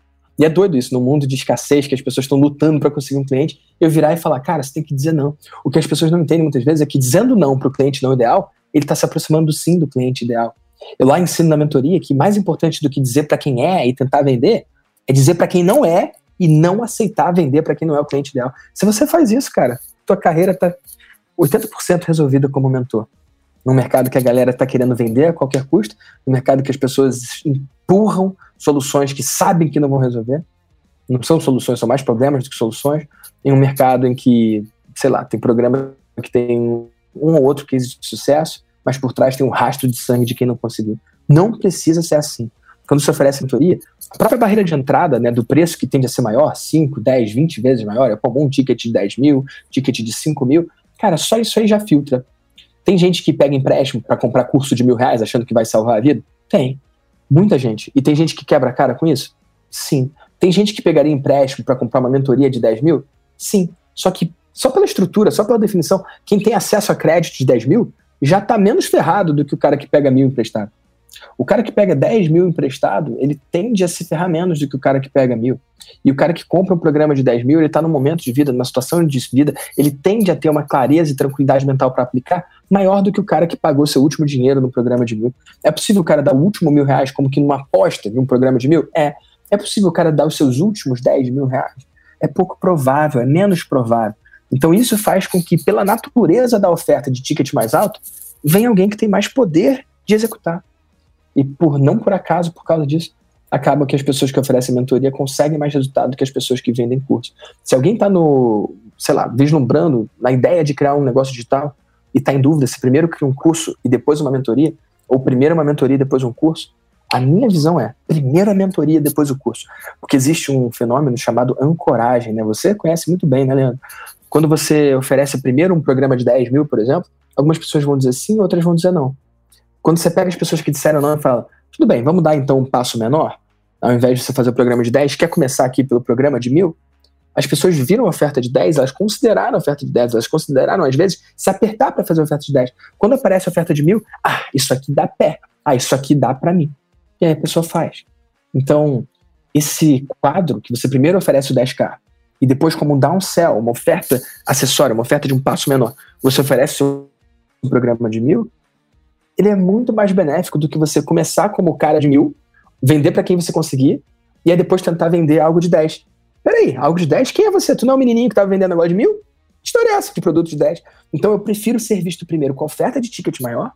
E é doido isso, no mundo de escassez, que as pessoas estão lutando para conseguir um cliente, eu virar e falar, cara, você tem que dizer não. O que as pessoas não entendem muitas vezes é que dizendo não para o cliente não ideal, ele está se aproximando do sim do cliente ideal. Eu lá ensino na mentoria que mais importante do que dizer para quem é e tentar vender, é dizer para quem não é e não aceitar vender para quem não é o cliente ideal. Se você faz isso, cara, tua carreira tá 80% resolvida como mentor. No mercado que a galera está querendo vender a qualquer custo, no mercado que as pessoas empurram soluções que sabem que não vão resolver, não são soluções, são mais problemas do que soluções, em um mercado em que, sei lá, tem programa que tem um ou outro case de sucesso, mas por trás tem um rastro de sangue de quem não conseguiu. Não precisa ser assim quando se oferece mentoria, a própria barreira de entrada, né, do preço que tende a ser maior, 5, 10, 20 vezes maior, é como um ticket de 10 mil, ticket de 5 mil, cara, só isso aí já filtra. Tem gente que pega empréstimo para comprar curso de mil reais achando que vai salvar a vida? Tem. Muita gente. E tem gente que quebra a cara com isso? Sim. Tem gente que pegaria empréstimo para comprar uma mentoria de 10 mil? Sim. Só que, só pela estrutura, só pela definição, quem tem acesso a crédito de 10 mil já está menos ferrado do que o cara que pega mil emprestado. O cara que pega 10 mil emprestado, ele tende a se ferrar menos do que o cara que pega mil. E o cara que compra um programa de 10 mil, ele está num momento de vida, numa situação de vida, ele tende a ter uma clareza e tranquilidade mental para aplicar maior do que o cara que pagou seu último dinheiro no programa de mil. É possível o cara dar o último mil reais como que numa aposta de um programa de mil? É. É possível o cara dar os seus últimos 10 mil reais? É pouco provável, é menos provável. Então isso faz com que, pela natureza da oferta de ticket mais alto, venha alguém que tem mais poder de executar. E por não por acaso, por causa disso, acaba que as pessoas que oferecem mentoria conseguem mais resultado do que as pessoas que vendem curso. Se alguém está no, sei lá, vislumbrando na ideia de criar um negócio digital e está em dúvida se primeiro cria um curso e depois uma mentoria, ou primeiro uma mentoria e depois um curso, a minha visão é primeiro a mentoria depois o curso. Porque existe um fenômeno chamado ancoragem, né? Você conhece muito bem, né, Leandro? Quando você oferece primeiro um programa de 10 mil, por exemplo, algumas pessoas vão dizer sim, outras vão dizer não. Quando você pega as pessoas que disseram não e fala, tudo bem, vamos dar então um passo menor, ao invés de você fazer o programa de 10, quer começar aqui pelo programa de mil? as pessoas viram a oferta de 10, elas consideraram a oferta de 10, elas consideraram, às vezes, se apertar para fazer a oferta de 10. Quando aparece a oferta de mil, ah, isso aqui dá pé. Ah, isso aqui dá para mim. E aí a pessoa faz. Então, esse quadro que você primeiro oferece o 10K e depois, como um downsell, uma oferta acessória, uma oferta de um passo menor, você oferece um programa de mil, ele é muito mais benéfico do que você começar como cara de mil, vender para quem você conseguir, e aí depois tentar vender algo de 10. Peraí, algo de 10? Quem é você? Tu não é um menininho que estava vendendo negócio de mil? História é essa de produto de 10? Então eu prefiro ser visto primeiro com oferta de ticket maior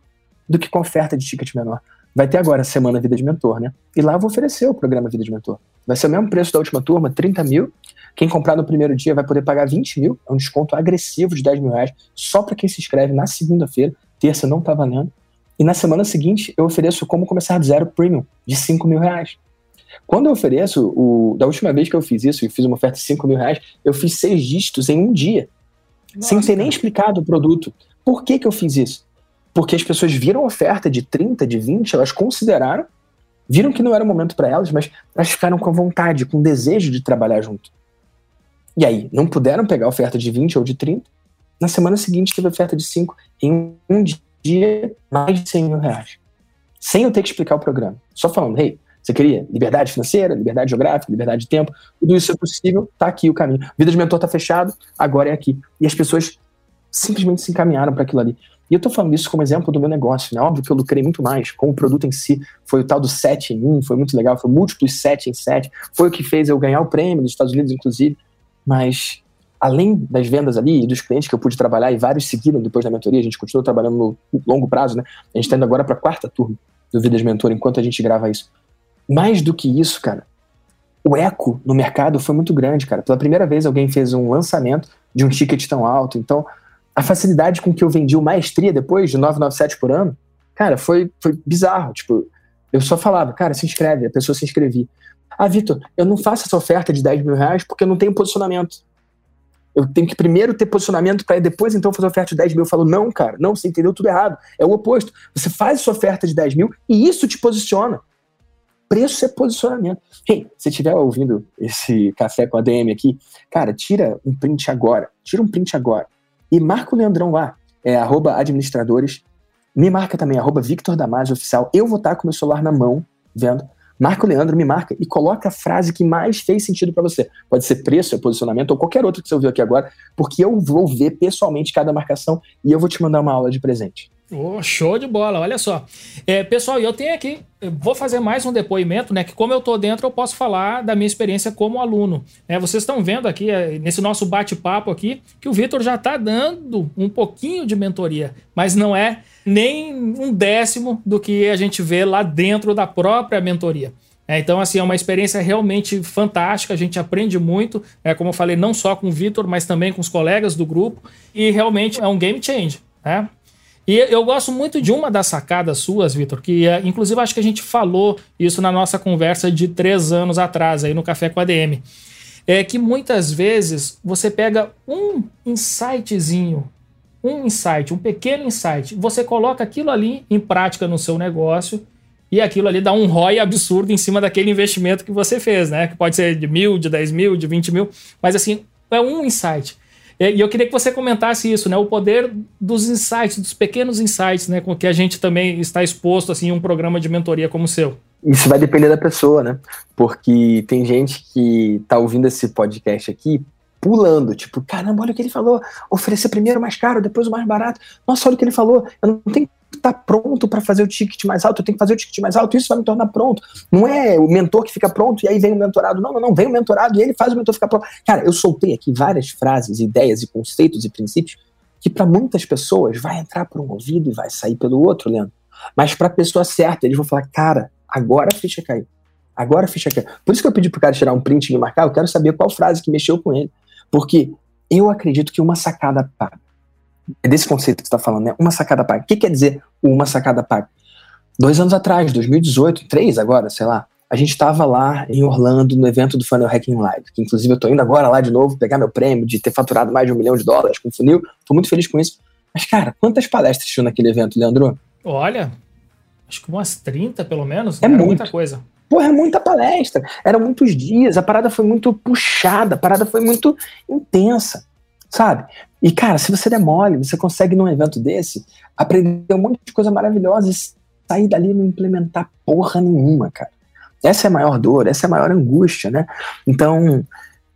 do que com oferta de ticket menor. Vai ter agora a semana Vida de Mentor, né? E lá eu vou oferecer o programa Vida de Mentor. Vai ser o mesmo preço da última turma, 30 mil. Quem comprar no primeiro dia vai poder pagar 20 mil, é um desconto agressivo de 10 mil reais, só para quem se inscreve na segunda-feira. Terça não tá valendo. E na semana seguinte eu ofereço como começar de zero premium, de 5 mil reais. Quando eu ofereço, o, da última vez que eu fiz isso e fiz uma oferta de 5 mil reais, eu fiz seis dígitos em um dia, Nossa, sem ter nem explicado o produto. Por que, que eu fiz isso? Porque as pessoas viram a oferta de 30, de 20, elas consideraram, viram que não era o momento para elas, mas elas ficaram com vontade, com desejo de trabalhar junto. E aí, não puderam pegar a oferta de 20 ou de 30. Na semana seguinte, teve a oferta de 5 em um dia, mais de 100 mil reais. Sem eu ter que explicar o programa. Só falando, hey, você queria liberdade financeira, liberdade geográfica, liberdade de tempo, tudo isso é possível, tá aqui o caminho. Vida de mentor tá fechado, agora é aqui. E as pessoas simplesmente se encaminharam para aquilo ali. E eu tô falando isso como exemplo do meu negócio, né? Óbvio que eu lucrei muito mais com o produto em si. Foi o tal do 7 em 1, foi muito legal, foi múltiplos 7 em 7. Foi o que fez eu ganhar o prêmio nos Estados Unidos, inclusive. Mas, além das vendas ali e dos clientes que eu pude trabalhar, e vários seguiram depois da mentoria, a gente continuou trabalhando no longo prazo, né? A gente tá indo agora para a quarta turma do Vidas Mentor, enquanto a gente grava isso. Mais do que isso, cara, o eco no mercado foi muito grande, cara. Pela primeira vez alguém fez um lançamento de um ticket tão alto. Então, a facilidade com que eu vendi o Maestria depois, de 997 por ano, cara, foi, foi bizarro. Tipo, eu só falava, cara, se inscreve, a pessoa se inscrevia. Ah, Vitor, eu não faço essa oferta de 10 mil reais porque eu não tenho posicionamento. Eu tenho que primeiro ter posicionamento para depois então fazer oferta de 10 mil. Eu falo, não, cara, não, você entendeu tudo errado. É o oposto. Você faz sua oferta de 10 mil e isso te posiciona preço é posicionamento. Hey, se estiver ouvindo esse café com a DM aqui, cara, tira um print agora. Tira um print agora. E marca o Leandrão lá, é arroba administradores. Me marca também, arroba Victor Damasio Oficial. Eu vou estar com meu celular na mão, vendo. Marca o Leandro, me marca e coloca a frase que mais fez sentido para você. Pode ser preço, é posicionamento ou qualquer outro que você ouviu aqui agora, porque eu vou ver pessoalmente cada marcação e eu vou te mandar uma aula de presente. Oh, show de bola, olha só. É, pessoal, eu tenho aqui, eu vou fazer mais um depoimento, né? Que como eu tô dentro, eu posso falar da minha experiência como aluno. É, vocês estão vendo aqui, é, nesse nosso bate-papo aqui, que o Vitor já tá dando um pouquinho de mentoria, mas não é nem um décimo do que a gente vê lá dentro da própria mentoria. É, então, assim, é uma experiência realmente fantástica, a gente aprende muito, é, como eu falei, não só com o Vitor, mas também com os colegas do grupo, e realmente é um game change. Né? E eu gosto muito de uma das sacadas suas, Vitor, que é, inclusive acho que a gente falou isso na nossa conversa de três anos atrás, aí no Café com a DM. É que muitas vezes você pega um insightzinho, um insight, um pequeno insight, você coloca aquilo ali em prática no seu negócio e aquilo ali dá um ROI absurdo em cima daquele investimento que você fez, né? Que pode ser de mil, de dez mil, de vinte mil, mas assim, é um insight. E eu queria que você comentasse isso, né? O poder dos insights, dos pequenos insights, né? Com que a gente também está exposto assim, em um programa de mentoria como o seu. Isso vai depender da pessoa, né? Porque tem gente que tá ouvindo esse podcast aqui pulando, tipo, caramba, olha o que ele falou, oferecer primeiro mais caro, depois o mais barato. Nossa, olha o que ele falou, eu não tenho estar tá pronto para fazer o ticket mais alto, eu tenho que fazer o ticket mais alto, isso vai me tornar pronto. Não é o mentor que fica pronto e aí vem o mentorado. Não, não, não, vem o mentorado e ele faz o mentor ficar pronto. Cara, eu soltei aqui várias frases, ideias e conceitos e princípios que para muitas pessoas vai entrar por um ouvido e vai sair pelo outro, Leandro. Mas para a pessoa certa, eles vão falar, cara, agora a ficha caiu. Agora a ficha caiu. Por isso que eu pedi pro cara tirar um print e me marcar, eu quero saber qual frase que mexeu com ele. Porque eu acredito que uma sacada paga. É desse conceito que você está falando, né? Uma sacada paga. O que quer dizer uma sacada paga? Dois anos atrás, 2018, três agora, sei lá, a gente estava lá em Orlando no evento do Funnel Hacking Live, que inclusive eu estou indo agora lá de novo pegar meu prêmio de ter faturado mais de um milhão de dólares com o funil. Estou muito feliz com isso. Mas, cara, quantas palestras tinham naquele evento, Leandro? Olha, acho que umas 30 pelo menos. É, né? muita coisa. Porra, é muita palestra. Eram muitos dias, a parada foi muito puxada, a parada foi muito intensa, sabe? E, cara, se você der mole, você consegue num evento desse aprender um monte de coisa maravilhosa e sair dali e não implementar porra nenhuma, cara. Essa é a maior dor, essa é a maior angústia, né? Então,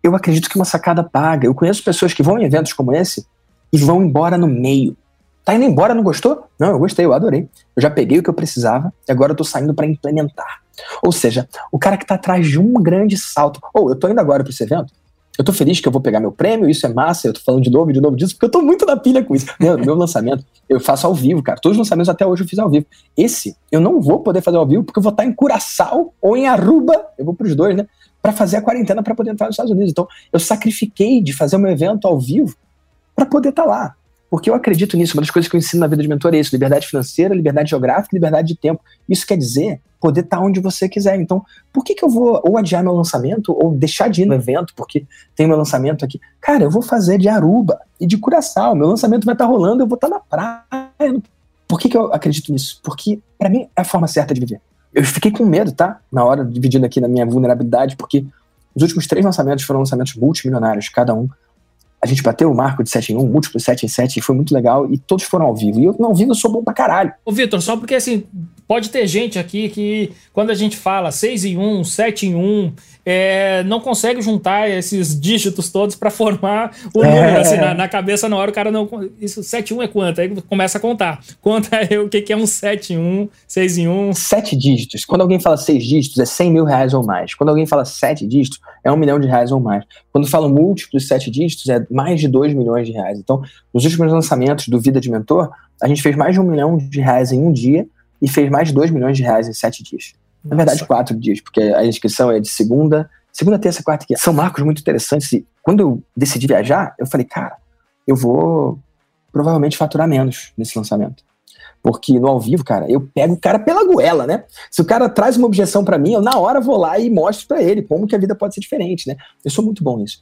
eu acredito que uma sacada paga. Eu conheço pessoas que vão em eventos como esse e vão embora no meio. Tá indo embora, não gostou? Não, eu gostei, eu adorei. Eu já peguei o que eu precisava e agora eu tô saindo para implementar. Ou seja, o cara que tá atrás de um grande salto. Ou oh, eu tô indo agora para esse evento, eu tô feliz que eu vou pegar meu prêmio, isso é massa, eu tô falando de novo, de novo disso, porque eu tô muito na pilha com isso. Meu, meu lançamento, eu faço ao vivo, cara. Todos os lançamentos até hoje eu fiz ao vivo. Esse, eu não vou poder fazer ao vivo, porque eu vou estar em Curaçao ou em Aruba, eu vou pros dois, né? Para fazer a quarentena para poder entrar nos Estados Unidos. Então, eu sacrifiquei de fazer o meu evento ao vivo para poder estar tá lá. Porque eu acredito nisso. Uma das coisas que eu ensino na vida de mentor é isso: liberdade financeira, liberdade geográfica, liberdade de tempo. Isso quer dizer poder estar onde você quiser. Então, por que, que eu vou ou adiar meu lançamento ou deixar de ir no evento porque tem meu lançamento aqui? Cara, eu vou fazer de Aruba e de Curaçao. Meu lançamento vai estar rolando, eu vou estar na praia. Por que, que eu acredito nisso? Porque, para mim, é a forma certa de viver. Eu fiquei com medo, tá? Na hora, dividindo aqui na minha vulnerabilidade, porque os últimos três lançamentos foram lançamentos multimilionários, cada um a gente bateu o marco de 7 em 1, múltiplo 7 em 7, e foi muito legal, e todos foram ao vivo. E eu, não, ao vivo eu sou bom pra caralho. Ô, Vitor, só porque assim, pode ter gente aqui que, quando a gente fala 6 em 1, 7 em 1, é, não consegue juntar esses dígitos todos para formar o número. É. Assim, na, na, cabeça, na hora, o cara não. Isso 7 em 1 é quanto? Aí começa a contar. Conta aí o que, que é um 7 em 1, 6 em 1. 7 dígitos. Quando alguém fala 6 dígitos, é 100 mil reais ou mais. Quando alguém fala 7 dígitos, é 1 milhão de reais ou mais. Quando fala múltiplos 7 dígitos, é mais de 2 milhões de reais. Então, nos últimos lançamentos do Vida de Mentor, a gente fez mais de 1 milhão de reais em um dia e fez mais de 2 milhões de reais em 7 dias. Na verdade, quatro dias, porque a inscrição é de segunda, segunda, terça, quarta, quinta. São marcos muito interessantes. E quando eu decidi viajar, eu falei, cara, eu vou provavelmente faturar menos nesse lançamento. Porque no ao vivo, cara, eu pego o cara pela goela, né? Se o cara traz uma objeção para mim, eu na hora vou lá e mostro para ele como que a vida pode ser diferente, né? Eu sou muito bom nisso.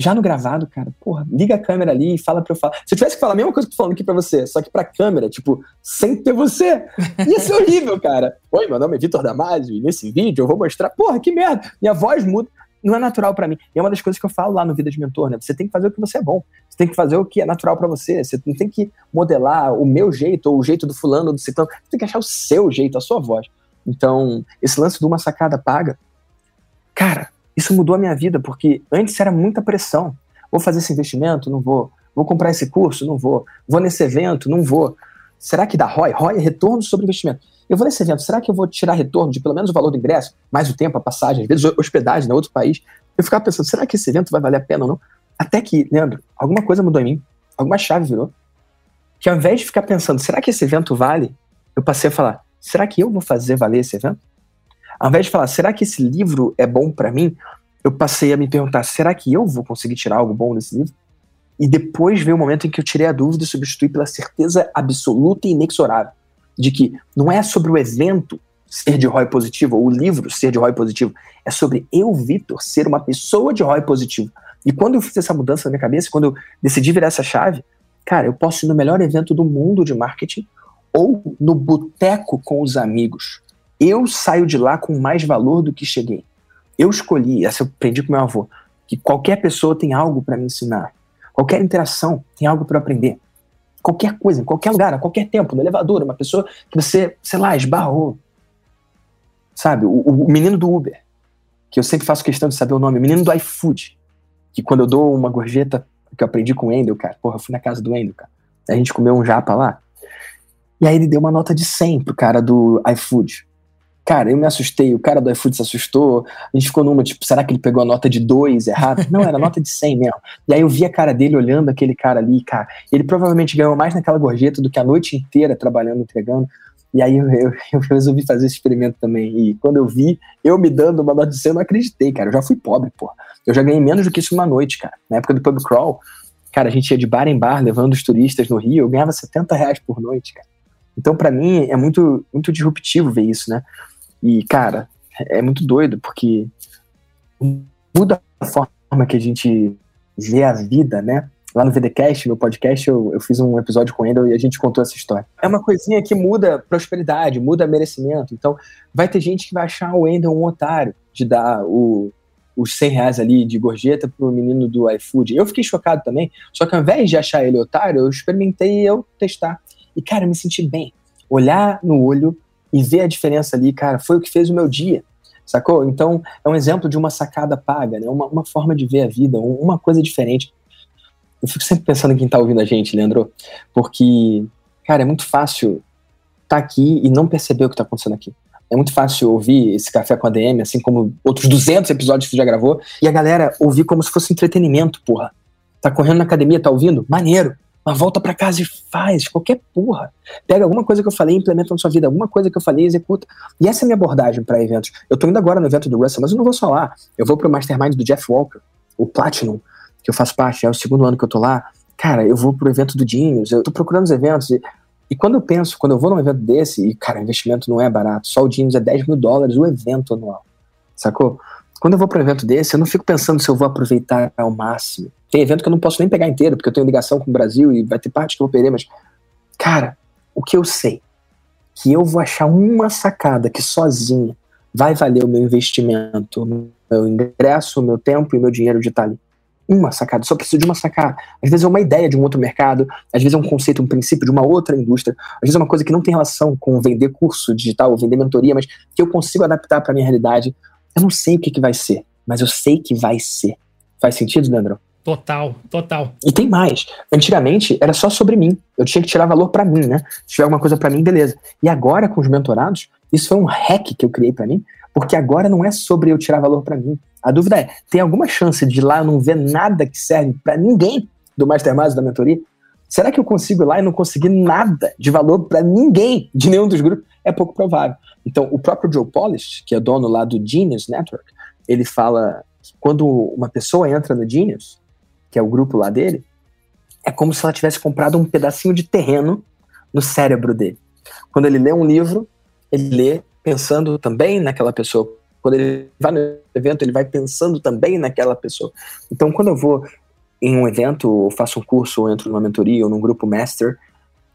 Já no gravado, cara, porra, liga a câmera ali e fala pra eu falar. Se eu tivesse que falar a mesma coisa que eu tô falando aqui pra você, só que pra câmera, tipo, sem ter você, ia ser horrível, cara. Oi, meu nome é Vitor Damasio e nesse vídeo eu vou mostrar, porra, que merda, minha voz muda. Não é natural para mim. E é uma das coisas que eu falo lá no Vida de Mentor, né? Você tem que fazer o que você é bom. Você tem que fazer o que é natural para você. Você não tem que modelar o meu jeito ou o jeito do fulano ou do ciclano. Você tem que achar o seu jeito, a sua voz. Então, esse lance de uma sacada paga, cara, isso mudou a minha vida, porque antes era muita pressão. Vou fazer esse investimento? Não vou. Vou comprar esse curso? Não vou. Vou nesse evento? Não vou. Será que dá ROI? ROI é retorno sobre investimento. Eu vou nesse evento, será que eu vou tirar retorno de pelo menos o valor do ingresso, mais o tempo, a passagem, às vezes hospedagem em outro país? Eu ficava pensando, será que esse evento vai valer a pena ou não? Até que, Leandro, alguma coisa mudou em mim, alguma chave virou, que ao invés de ficar pensando, será que esse evento vale? Eu passei a falar, será que eu vou fazer valer esse evento? Ao invés de falar, será que esse livro é bom para mim? Eu passei a me perguntar, será que eu vou conseguir tirar algo bom desse livro? E depois veio o momento em que eu tirei a dúvida e substituí pela certeza absoluta e inexorável de que não é sobre o evento ser de ROI positivo, ou o livro ser de ROI positivo, é sobre eu, Vitor, ser uma pessoa de ROI positivo. E quando eu fiz essa mudança na minha cabeça, quando eu decidi virar essa chave, cara, eu posso ir no melhor evento do mundo de marketing ou no boteco com os amigos eu saio de lá com mais valor do que cheguei. Eu escolhi, essa eu aprendi com meu avô, que qualquer pessoa tem algo para me ensinar. Qualquer interação tem algo para aprender. Qualquer coisa, em qualquer lugar, a qualquer tempo, no elevador, uma pessoa que você, sei lá, esbarrou. Sabe, o, o menino do Uber, que eu sempre faço questão de saber o nome, o menino do iFood, que quando eu dou uma gorjeta, que eu aprendi com o Endel, cara, porra, eu fui na casa do Endel, cara, a gente comeu um japa lá, e aí ele deu uma nota de 100 pro cara do iFood. Cara, eu me assustei, o cara do iFood se assustou, a gente ficou numa, tipo, será que ele pegou a nota de 2 errado? Não, era nota de 100 mesmo. E aí eu vi a cara dele olhando aquele cara ali, cara, ele provavelmente ganhou mais naquela gorjeta do que a noite inteira trabalhando, entregando. E aí eu, eu, eu, resolvi fazer esse experimento também. E quando eu vi, eu me dando uma nota de 100, eu não acreditei, cara. Eu já fui pobre, pô. Eu já ganhei menos do que isso numa noite, cara. Na época do pub crawl, cara, a gente ia de bar em bar levando os turistas no Rio, eu ganhava 70 reais por noite, cara. Então, para mim, é muito, muito disruptivo ver isso, né? E, cara, é muito doido, porque muda a forma que a gente vê a vida, né? Lá no VDcast, meu podcast, eu, eu fiz um episódio com ele e a gente contou essa história. É uma coisinha que muda prosperidade, muda merecimento. Então, vai ter gente que vai achar o Wendel um otário de dar o, os 100 reais ali de gorjeta pro menino do iFood. Eu fiquei chocado também, só que ao invés de achar ele otário, eu experimentei eu testar. E, cara, eu me senti bem. Olhar no olho e ver a diferença ali, cara, foi o que fez o meu dia sacou? Então, é um exemplo de uma sacada paga, né? Uma, uma forma de ver a vida, uma coisa diferente. Eu fico sempre pensando em quem tá ouvindo a gente, Leandro, porque, cara, é muito fácil tá aqui e não perceber o que tá acontecendo aqui. É muito fácil ouvir esse Café com a DM, assim como outros 200 episódios que já gravou, e a galera ouvir como se fosse entretenimento, porra. Tá correndo na academia, tá ouvindo? Maneiro. Mas volta para casa e faz qualquer porra. Pega alguma coisa que eu falei implementa na sua vida, alguma coisa que eu falei executa. E essa é a minha abordagem para eventos. Eu tô indo agora no evento do Russell, mas eu não vou só lá. Eu vou pro Mastermind do Jeff Walker, o Platinum, que eu faço parte, é o segundo ano que eu tô lá. Cara, eu vou pro evento do Genius, eu tô procurando os eventos. E, e quando eu penso, quando eu vou num evento desse, e cara, investimento não é barato, só o Genius é 10 mil dólares o evento anual. Sacou? Quando eu vou para um evento desse, eu não fico pensando se eu vou aproveitar ao máximo. Tem evento que eu não posso nem pegar inteiro, porque eu tenho ligação com o Brasil e vai ter parte que eu vou perder, mas, cara, o que eu sei? Que eu vou achar uma sacada que sozinha vai valer o meu investimento, o meu ingresso, o meu tempo e o meu dinheiro de estar ali. Uma sacada, só preciso de uma sacada. Às vezes é uma ideia de um outro mercado, às vezes é um conceito, um princípio de uma outra indústria, às vezes é uma coisa que não tem relação com vender curso digital ou vender mentoria, mas que eu consigo adaptar para minha realidade eu não sei o que, que vai ser, mas eu sei que vai ser. Faz sentido, Leandro? Total, total. E tem mais. Antigamente era só sobre mim. Eu tinha que tirar valor para mim, né? Se tiver alguma coisa para mim, beleza. E agora com os mentorados, isso foi um hack que eu criei para mim, porque agora não é sobre eu tirar valor para mim. A dúvida é, tem alguma chance de lá eu não ver nada que serve para ninguém do Mastermind da mentoria? Será que eu consigo ir lá e não conseguir nada de valor para ninguém de nenhum dos grupos? É pouco provável. Então, o próprio Joe Polish, que é dono lá do Genius Network, ele fala que quando uma pessoa entra no Genius, que é o grupo lá dele, é como se ela tivesse comprado um pedacinho de terreno no cérebro dele. Quando ele lê um livro, ele lê pensando também naquela pessoa. Quando ele vai no evento, ele vai pensando também naquela pessoa. Então, quando eu vou em um evento, ou faço um curso, ou entro numa mentoria, ou num grupo master,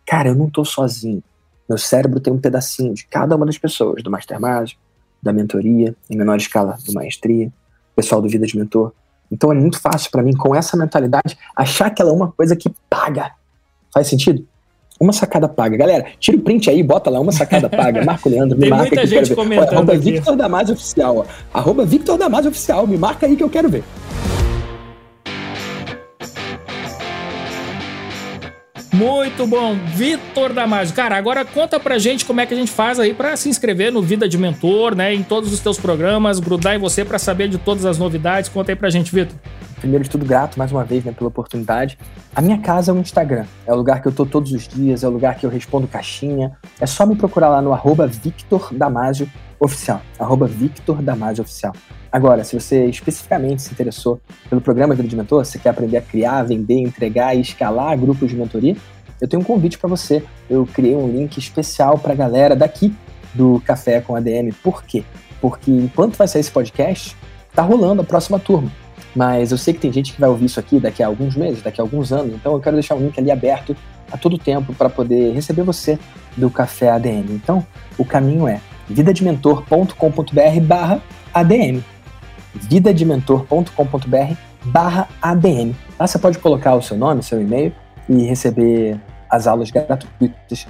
cara, eu não tô sozinho. Meu cérebro tem um pedacinho de cada uma das pessoas, do Master Mágico, da mentoria, em menor escala, do maestria, pessoal do Vida de Mentor. Então é muito fácil para mim, com essa mentalidade, achar que ela é uma coisa que paga. Faz sentido? Uma sacada paga. Galera, tira o print aí, bota lá, uma sacada paga. Marco Leandro, me Tem marca muita gente comentando. arroba Victor Damasio Oficial. Ó. Arroba Victor Damasio Oficial. Me marca aí que eu quero ver. Muito bom, Vitor Damasio. Cara, agora conta pra gente como é que a gente faz aí para se inscrever no Vida de Mentor, né? Em todos os teus programas, grudar em você para saber de todas as novidades. Conta aí pra gente, Vitor. Primeiro de tudo, grato mais uma vez né, pela oportunidade. A minha casa é o Instagram. É o lugar que eu tô todos os dias, é o lugar que eu respondo caixinha. É só me procurar lá no arroba Victor Damasio Oficial. Arroba Victor Damasio Oficial. Agora, se você especificamente se interessou pelo programa Vida de Mentor, você quer aprender a criar, vender, entregar e escalar grupos de mentoria, eu tenho um convite para você. Eu criei um link especial para a galera daqui do Café com ADM. Por quê? Porque enquanto vai sair esse podcast, tá rolando a próxima turma. Mas eu sei que tem gente que vai ouvir isso aqui daqui a alguns meses, daqui a alguns anos, então eu quero deixar o link ali aberto a todo tempo para poder receber você do Café ADM. Então, o caminho é vidadementor.com.br barra ADM vidadementor.com.br barra ADM. Lá você pode colocar o seu nome, seu e-mail e receber as aulas gratuitas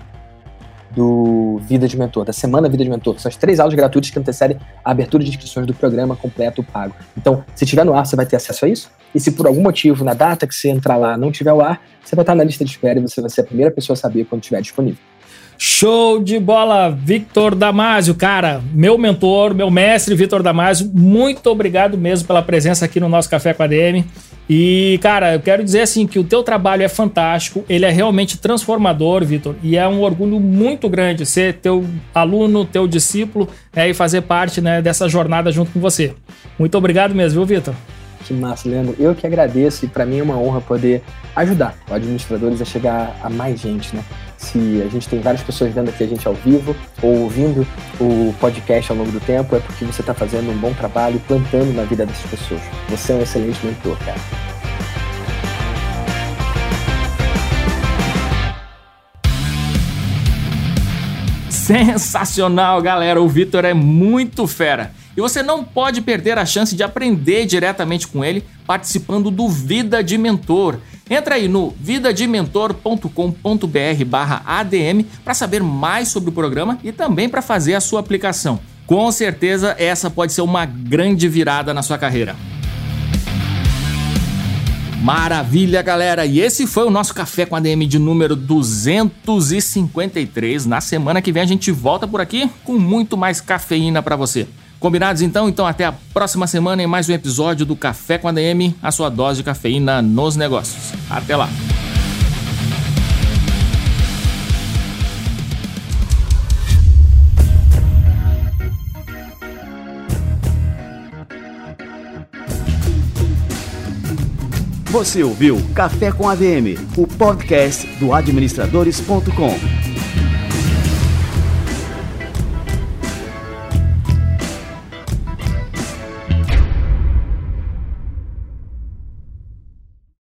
do Vida de Mentor, da Semana Vida de Mentor. São as três aulas gratuitas que antecedem a abertura de inscrições do programa completo pago. Então, se tiver no ar, você vai ter acesso a isso. E se por algum motivo, na data que você entrar lá, não tiver o ar, você vai estar na lista de espera e você vai ser a primeira pessoa a saber quando estiver disponível. Show de bola, Victor Damasio, cara, meu mentor, meu mestre Victor Damasio, muito obrigado mesmo pela presença aqui no nosso Café com a DM. E, cara, eu quero dizer assim que o teu trabalho é fantástico, ele é realmente transformador, Vitor, e é um orgulho muito grande ser teu aluno, teu discípulo, né, e fazer parte né, dessa jornada junto com você. Muito obrigado mesmo, viu, Vitor? Que massa, Leandro. Eu que agradeço e para mim é uma honra poder ajudar os administradores a chegar a mais gente, né? se a gente tem várias pessoas vendo aqui a gente ao vivo ou ouvindo o podcast ao longo do tempo, é porque você está fazendo um bom trabalho plantando na vida dessas pessoas. Você é um excelente mentor, cara. Sensacional, galera! O Vitor é muito fera. E você não pode perder a chance de aprender diretamente com ele participando do Vida de Mentor Entra aí no vidadementor.com.br/adm para saber mais sobre o programa e também para fazer a sua aplicação. Com certeza essa pode ser uma grande virada na sua carreira. Maravilha, galera! E esse foi o nosso Café com ADM de número 253. Na semana que vem a gente volta por aqui com muito mais cafeína para você. Combinados então? Então até a próxima semana em mais um episódio do Café com ADM, a sua dose de cafeína nos negócios. Até lá! Você ouviu Café com ADM, o podcast do administradores.com.